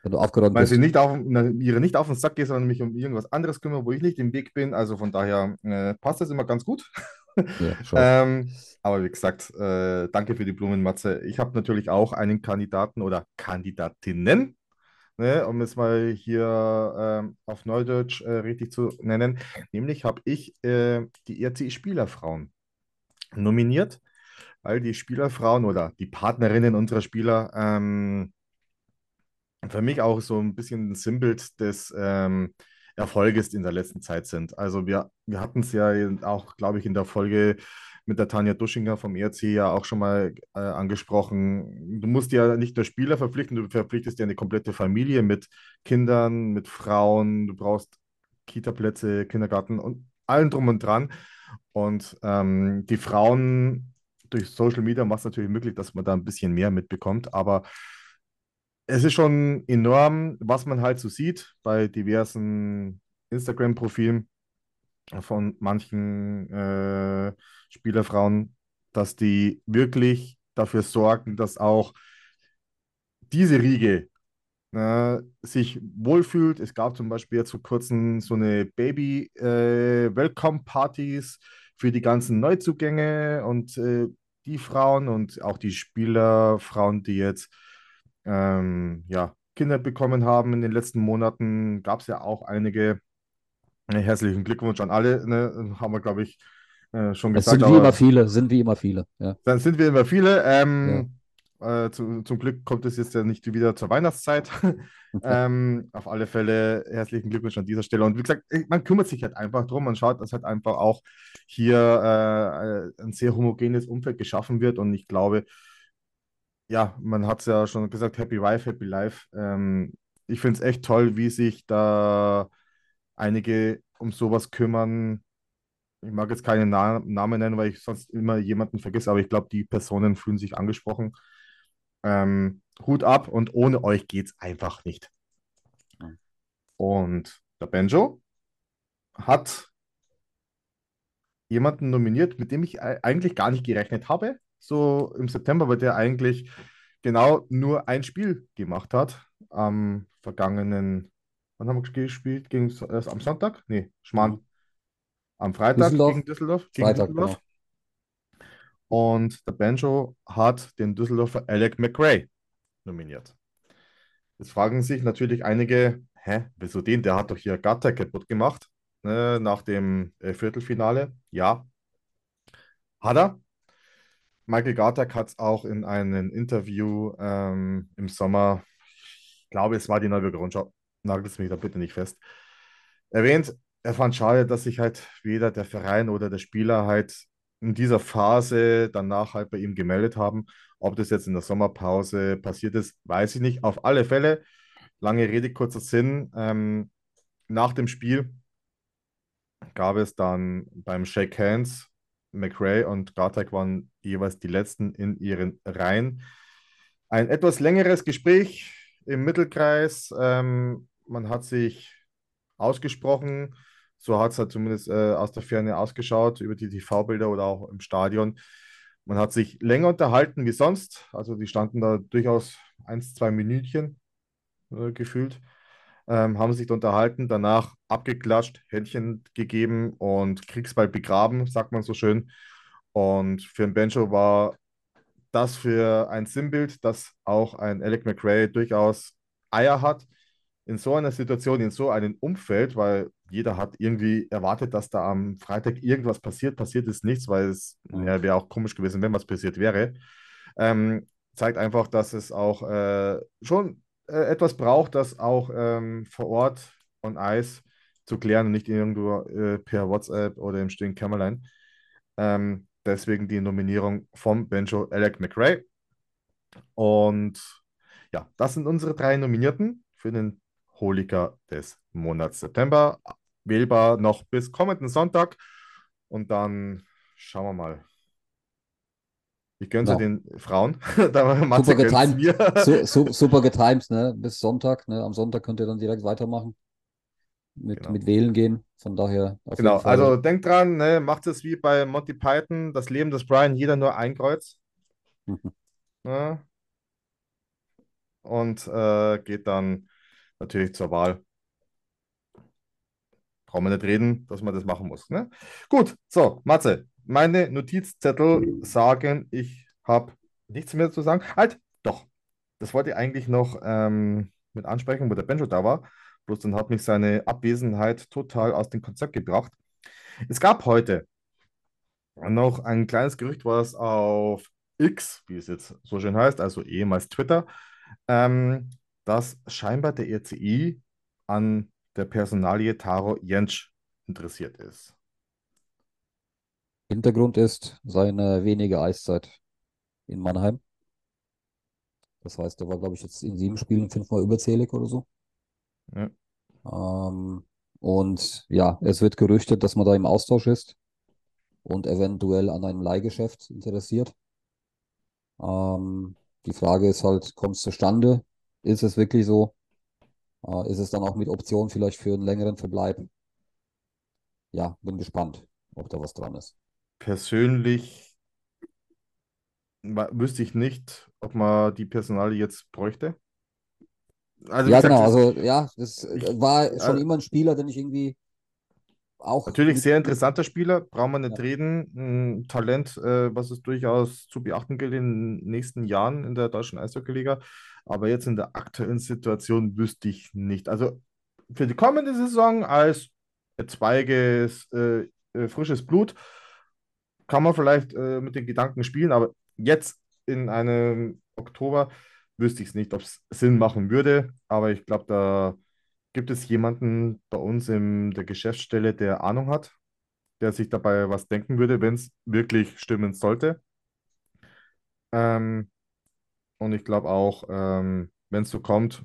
Wenn du aufgeräumt weil bist. sie nicht auf, ihre nicht auf den Sack geht, sondern mich um irgendwas anderes kümmere, wo ich nicht im Weg bin. Also von daher äh, passt das immer ganz gut. Ja. *laughs* Ähm, aber wie gesagt, äh, danke für die Blumen, Matze. Ich habe natürlich auch einen Kandidaten oder Kandidatinnen, ne, um es mal hier ähm, auf Neudeutsch äh, richtig zu nennen. Nämlich habe ich äh, die RCI-Spielerfrauen nominiert, weil die Spielerfrauen oder die Partnerinnen unserer Spieler ähm, für mich auch so ein bisschen ein Sinnbild des ähm, Erfolges in der letzten Zeit sind. Also wir, wir hatten es ja auch, glaube ich, in der Folge mit der Tanja Duschinger vom ERC ja auch schon mal äh, angesprochen. Du musst ja nicht nur Spieler verpflichten, du verpflichtest ja eine komplette Familie mit Kindern, mit Frauen, du brauchst Kita-Plätze, Kindergarten und allem drum und dran. Und ähm, die Frauen durch Social Media macht es natürlich möglich, dass man da ein bisschen mehr mitbekommt, aber es ist schon enorm, was man halt so sieht bei diversen Instagram-Profilen von manchen äh, Spielerfrauen, dass die wirklich dafür sorgen, dass auch diese Riege äh, sich wohlfühlt. Es gab zum Beispiel jetzt vor kurzem so eine Baby-Welcome-Partys für die ganzen Neuzugänge und äh, die Frauen und auch die Spielerfrauen, die jetzt ähm, ja, Kinder bekommen haben in den letzten Monaten, gab es ja auch einige. Äh, Herzlichen Glückwunsch an alle, ne, haben wir, glaube ich, äh, schon Es gesagt. sind wie immer viele, sind wie immer viele. Ja. dann sind wir immer viele. Ähm, äh, zu, zum Glück kommt es jetzt ja nicht wieder zur Weihnachtszeit. *laughs* ähm, auf alle Fälle herzlichen Glückwunsch an dieser Stelle. Und wie gesagt, man kümmert sich halt einfach drum. Man schaut, dass halt einfach auch hier äh, ein sehr homogenes Umfeld geschaffen wird. Und ich glaube, ja, man hat es ja schon gesagt, Happy Wife, Happy Life. Ähm, ich finde es echt toll, wie sich da einige um sowas kümmern. Ich mag jetzt keinen Na Namen nennen, weil ich sonst immer jemanden vergesse, aber ich glaube, die Personen fühlen sich angesprochen. Ähm, Hut ab und ohne euch geht es einfach nicht. Und der Benjo hat jemanden nominiert, mit dem ich ei- eigentlich gar nicht gerechnet habe. So im September, weil der eigentlich genau nur ein Spiel gemacht hat. Am vergangenen, wann haben wir gespielt? Gegen, äh, am Sonntag? Nee, Schmarrn. Am Freitag Düsseldorf. gegen Düsseldorf. Gegen Freitag, Düsseldorf. Und der Banjo hat den Düsseldorfer Alec McRae nominiert. Jetzt fragen sich natürlich einige, hä, wieso den? Der hat doch hier Gatter kaputt gemacht ne, nach dem äh, Viertelfinale. Ja, hat er. Michael Gartek hat es auch in einem Interview ähm, im Sommer, ich glaube, es war die Neue Rundschau, nagelt es mich da bitte nicht fest, erwähnt. Er fand schade, dass sich halt weder der Verein oder der Spieler halt in dieser Phase danach halt bei ihm gemeldet haben. Ob das jetzt in der Sommerpause passiert ist, weiß ich nicht. Auf alle Fälle, lange Rede, kurzer Sinn. Ähm, nach dem Spiel gab es dann beim Shake Hands, McRae und Gartek waren jeweils die letzten in ihren Reihen. Ein etwas längeres Gespräch im Mittelkreis. Ähm, man hat sich ausgesprochen. So hat es halt zumindest äh, aus der Ferne ausgeschaut, über die TV-Bilder oder auch im Stadion. Man hat sich länger unterhalten wie sonst. Also die standen da durchaus eins, zwei Minütchen äh, gefühlt. ähm, haben sich da unterhalten, danach abgeklatscht, Händchen gegeben und Kriegsball begraben, sagt man so schön. Und für den Benjo war das für ein Sinnbild, dass auch ein Alec McRae durchaus Eier hat in so einer Situation, in so einem Umfeld, weil jeder hat irgendwie erwartet, dass da am Freitag irgendwas passiert. Passiert ist nichts, weil es ja, wäre auch komisch gewesen, wenn was passiert wäre. Ähm, zeigt einfach, dass es auch äh, schon äh, etwas braucht, das auch ähm, vor Ort on Eis zu klären und nicht irgendwo äh, per WhatsApp oder im stillen Kämmerlein. Ähm, deswegen die Nominierung vom Benjo Alec McRae. Und ja, das sind unsere drei Nominierten für den Holiker des Monats September. Wählbar noch bis kommenden Sonntag. Und dann schauen wir mal. Ich gönne Ja. den Frauen. *laughs* Super getimed. mir. Su *laughs* su super getimed, ne? Bis Sonntag. Ne? Am Sonntag könnt ihr dann direkt weitermachen. Mit, Genau. mit Wählen gehen. Von daher Genau, also denkt dran, ne, macht es wie bei Monty Python, das Leben des Brian, jeder nur ein Kreuz. Mhm. Ne? Und äh, geht dann natürlich zur Wahl. Brauchen wir nicht reden, dass man das machen muss. Ne? Gut, so, Matze, meine Notizzettel sagen, ich habe nichts mehr zu sagen. Halt, doch, das wollte ich eigentlich noch ähm, mit ansprechen, wo der Benjo da war. Bloß dann hat mich seine Abwesenheit total aus dem Konzept gebracht. Es gab heute noch ein kleines Gerücht, was auf X, wie es jetzt so schön heißt, also ehemals Twitter, ähm, dass scheinbar der RCI an der Personalie Taro Jentsch interessiert ist. Hintergrund ist seine wenige Eiszeit in Mannheim. Das heißt, er war, glaube ich, jetzt in sieben Spielen fünfmal überzählig oder so. Ja. Ähm, und ja, es wird gerüchtet, dass man da im Austausch ist und eventuell an einem Leihgeschäft interessiert. Ähm, die Frage ist halt, kommt es zustande? Ist es wirklich so? Äh, ist es dann auch mit Option vielleicht für einen längeren Verbleib? Ja, bin gespannt, ob da was dran ist. Persönlich wüsste ich nicht, ob man die Personalie jetzt bräuchte. Also, Ja, genau. Also, ja, das äh, war schon also- immer ein Spieler, den ich irgendwie auch Natürlich sehr interessanter Spieler, brauchen wir nicht Ja. reden. Ein Talent, äh, was es durchaus zu beachten gilt in den nächsten Jahren in der deutschen Eishockeyliga. Aber jetzt in der aktuellen Situation wüsste ich nicht. Also für die kommende Saison als zweiges, äh, äh, frisches Blut kann man vielleicht äh, mit den Gedanken spielen, aber jetzt in einem Oktober wüsste ich es nicht, ob es Sinn machen würde. Aber ich glaube, da gibt es jemanden bei uns in der Geschäftsstelle, der Ahnung hat, der sich dabei was denken würde, wenn es wirklich stimmen sollte. Ähm, und ich glaube auch, ähm, wenn es so kommt,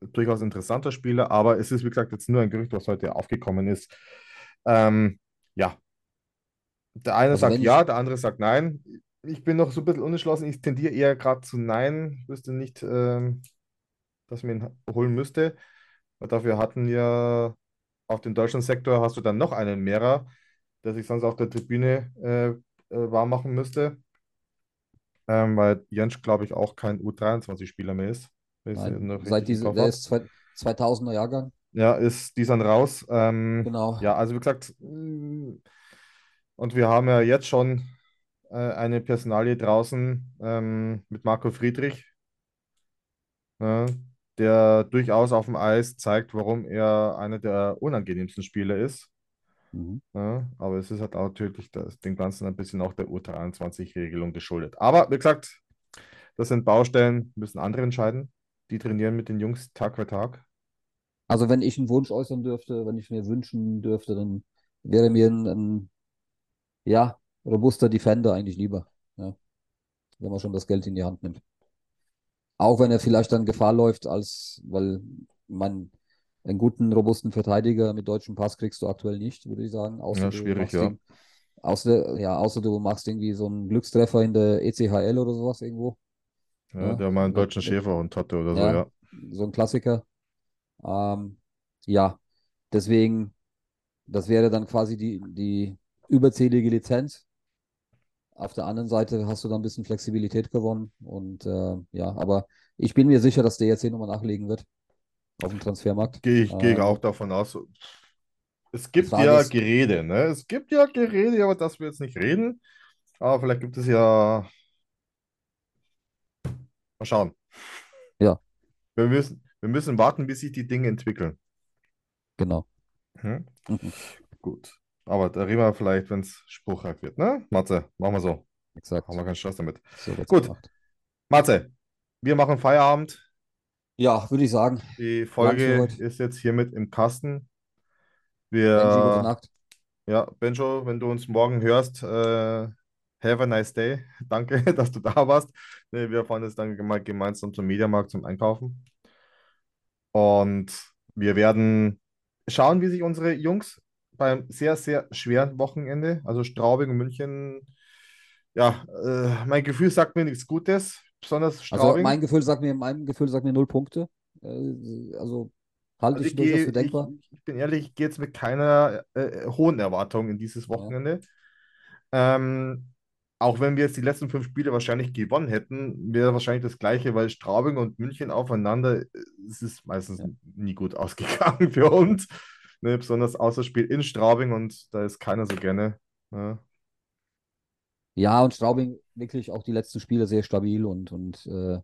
durchaus interessanter Spieler, aber es ist, wie gesagt, jetzt nur ein Gerücht, was heute aufgekommen ist. Ähm, ja. Der eine Also sagt ja, der andere sagt nein. Ich bin noch so ein bisschen unentschlossen. Ich tendiere eher gerade zu nein. Ich wüsste nicht, ähm, dass man ihn holen müsste. Weil dafür hatten wir auf dem deutschen Sektor hast du dann noch einen Mehrer, der sich sonst auf der Tribüne äh, äh, warm machen müsste. Ähm, weil Jentsch, glaube ich, auch kein U23-Spieler mehr ist. Nein, seit im diese, Kopf der ist zwei- 2000er Jahrgang. Ja, ist die sind raus. Ähm, Genau. ja, also wie gesagt, mh, und wir haben ja jetzt schon äh, eine Personalie draußen ähm, mit Marco Friedrich, ja, der durchaus auf dem Eis zeigt, warum er einer der unangenehmsten Spieler ist. Mhm. Ja, aber es ist halt auch natürlich das, dem Ganzen ein bisschen auch der U23-Regelung geschuldet. Aber wie gesagt, das sind Baustellen, müssen andere entscheiden. Die trainieren mit den Jungs Tag für Tag. Also wenn ich einen Wunsch äußern dürfte, wenn ich mir wünschen dürfte, dann wäre mir ein, ein ja, robuster Defender eigentlich lieber. Ja, wenn man schon das Geld in die Hand nimmt. Auch wenn er vielleicht dann Gefahr läuft, als, weil man einen guten, robusten Verteidiger mit deutschem Pass kriegst du aktuell nicht, würde ich sagen. Außer Ja, schwierig, ja. ihn- Außer, ja, außer du machst irgendwie so einen Glückstreffer in der ECHL oder sowas irgendwo. Ja, Ja, der mal einen deutschen mit- Schäferhund hatte oder so, Ja. ja. so ein Klassiker. Ähm, ja, deswegen, das wäre dann quasi die, die überzählige Lizenz. Auf der anderen Seite hast du dann ein bisschen Flexibilität gewonnen. Und äh, ja, aber ich bin mir sicher, dass der jetzt hier nochmal nachlegen wird. auf dem Transfermarkt. Gehe ich, gehe ich Ähm, auch davon aus. Es gibt ja ist- Gerede, ne? Es gibt ja Gerede, aber dass wir jetzt nicht reden. Aber vielleicht gibt es ja. Mal schauen. Ja. Wir müssen, wir müssen warten, bis sich die Dinge entwickeln. Genau. Hm? Mhm. Gut. Aber da reden wir vielleicht, wenn es spruchreif wird, ne? Matze, machen wir so. Exakt. Haben wir keinen Stress damit. So Gut. gemacht. Matze, wir machen Feierabend. Ja, würde ich sagen. Die Folge ist jetzt hiermit im Kasten. Benji, gute Wir, Nacht. ja, Benjo, wenn du uns morgen hörst, äh, have a nice day. *laughs* Danke, *laughs* dass du da warst. Ne, Wir fahren jetzt dann gemeinsam zum Mediamarkt zum Einkaufen. Und wir werden schauen, wie sich unsere Jungs beim sehr, sehr schweren Wochenende, also Straubing und München, ja, äh, mein Gefühl sagt mir nichts Gutes, besonders Also Straubing. mein Gefühl sagt mir, mein Gefühl sagt mir null Punkte. Äh, Also halte Also ich durchaus für denkbar. ich, ich bin ehrlich, ich gehe jetzt mit keiner äh, hohen Erwartung in dieses Wochenende. Ähm, auch wenn wir jetzt die letzten fünf Spiele wahrscheinlich gewonnen hätten, wäre wahrscheinlich das Gleiche, weil Straubing und München aufeinander, äh, es ist meistens Ja. nie gut *laughs* ausgegangen für uns. Ne, besonders außer Spiel in Straubing und da ist keiner so gerne. Ne? Ja, und Straubing wirklich auch die letzten Spiele sehr stabil und, und äh,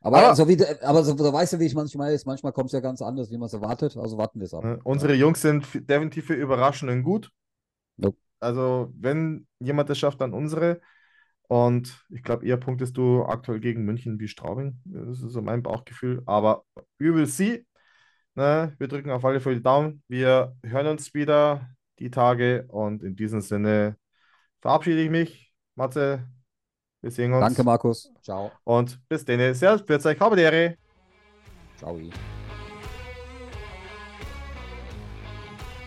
aber, Aber- so wie, aber so, so weißt du, wie ich manchmal ist, manchmal kommt es ja ganz anders, wie man es erwartet. Also warten wir es ab. Ne? Unsere Jungs sind definitiv für Überraschungen gut. Ja. Also, wenn jemand das schafft, dann unsere. Und ich glaube, eher punktest du aktuell gegen München wie Straubing. Das ist so mein Bauchgefühl. Aber we will see. Ne? Wir drücken auf alle Fälle die Daumen. Wir hören uns wieder die Tage. Und in diesem Sinne verabschiede ich mich. Matze, wir sehen uns. Danke, Markus. Ciao. Und bis dann. Servus, für euch. Habe die Ehre. Ciao.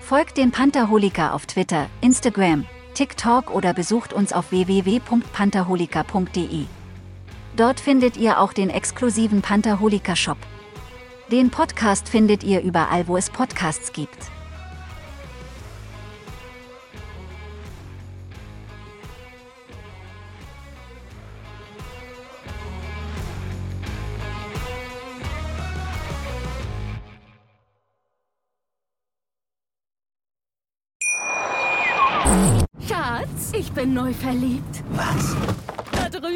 Folgt den Pantherholiker auf Twitter, Instagram, TikTok oder besucht uns auf www.pantherholiker.de. Dort findet ihr auch den exklusiven Pantherholiker Shop. Den Podcast findet ihr überall, wo es Podcasts gibt. Schatz, ich bin neu verliebt. Was?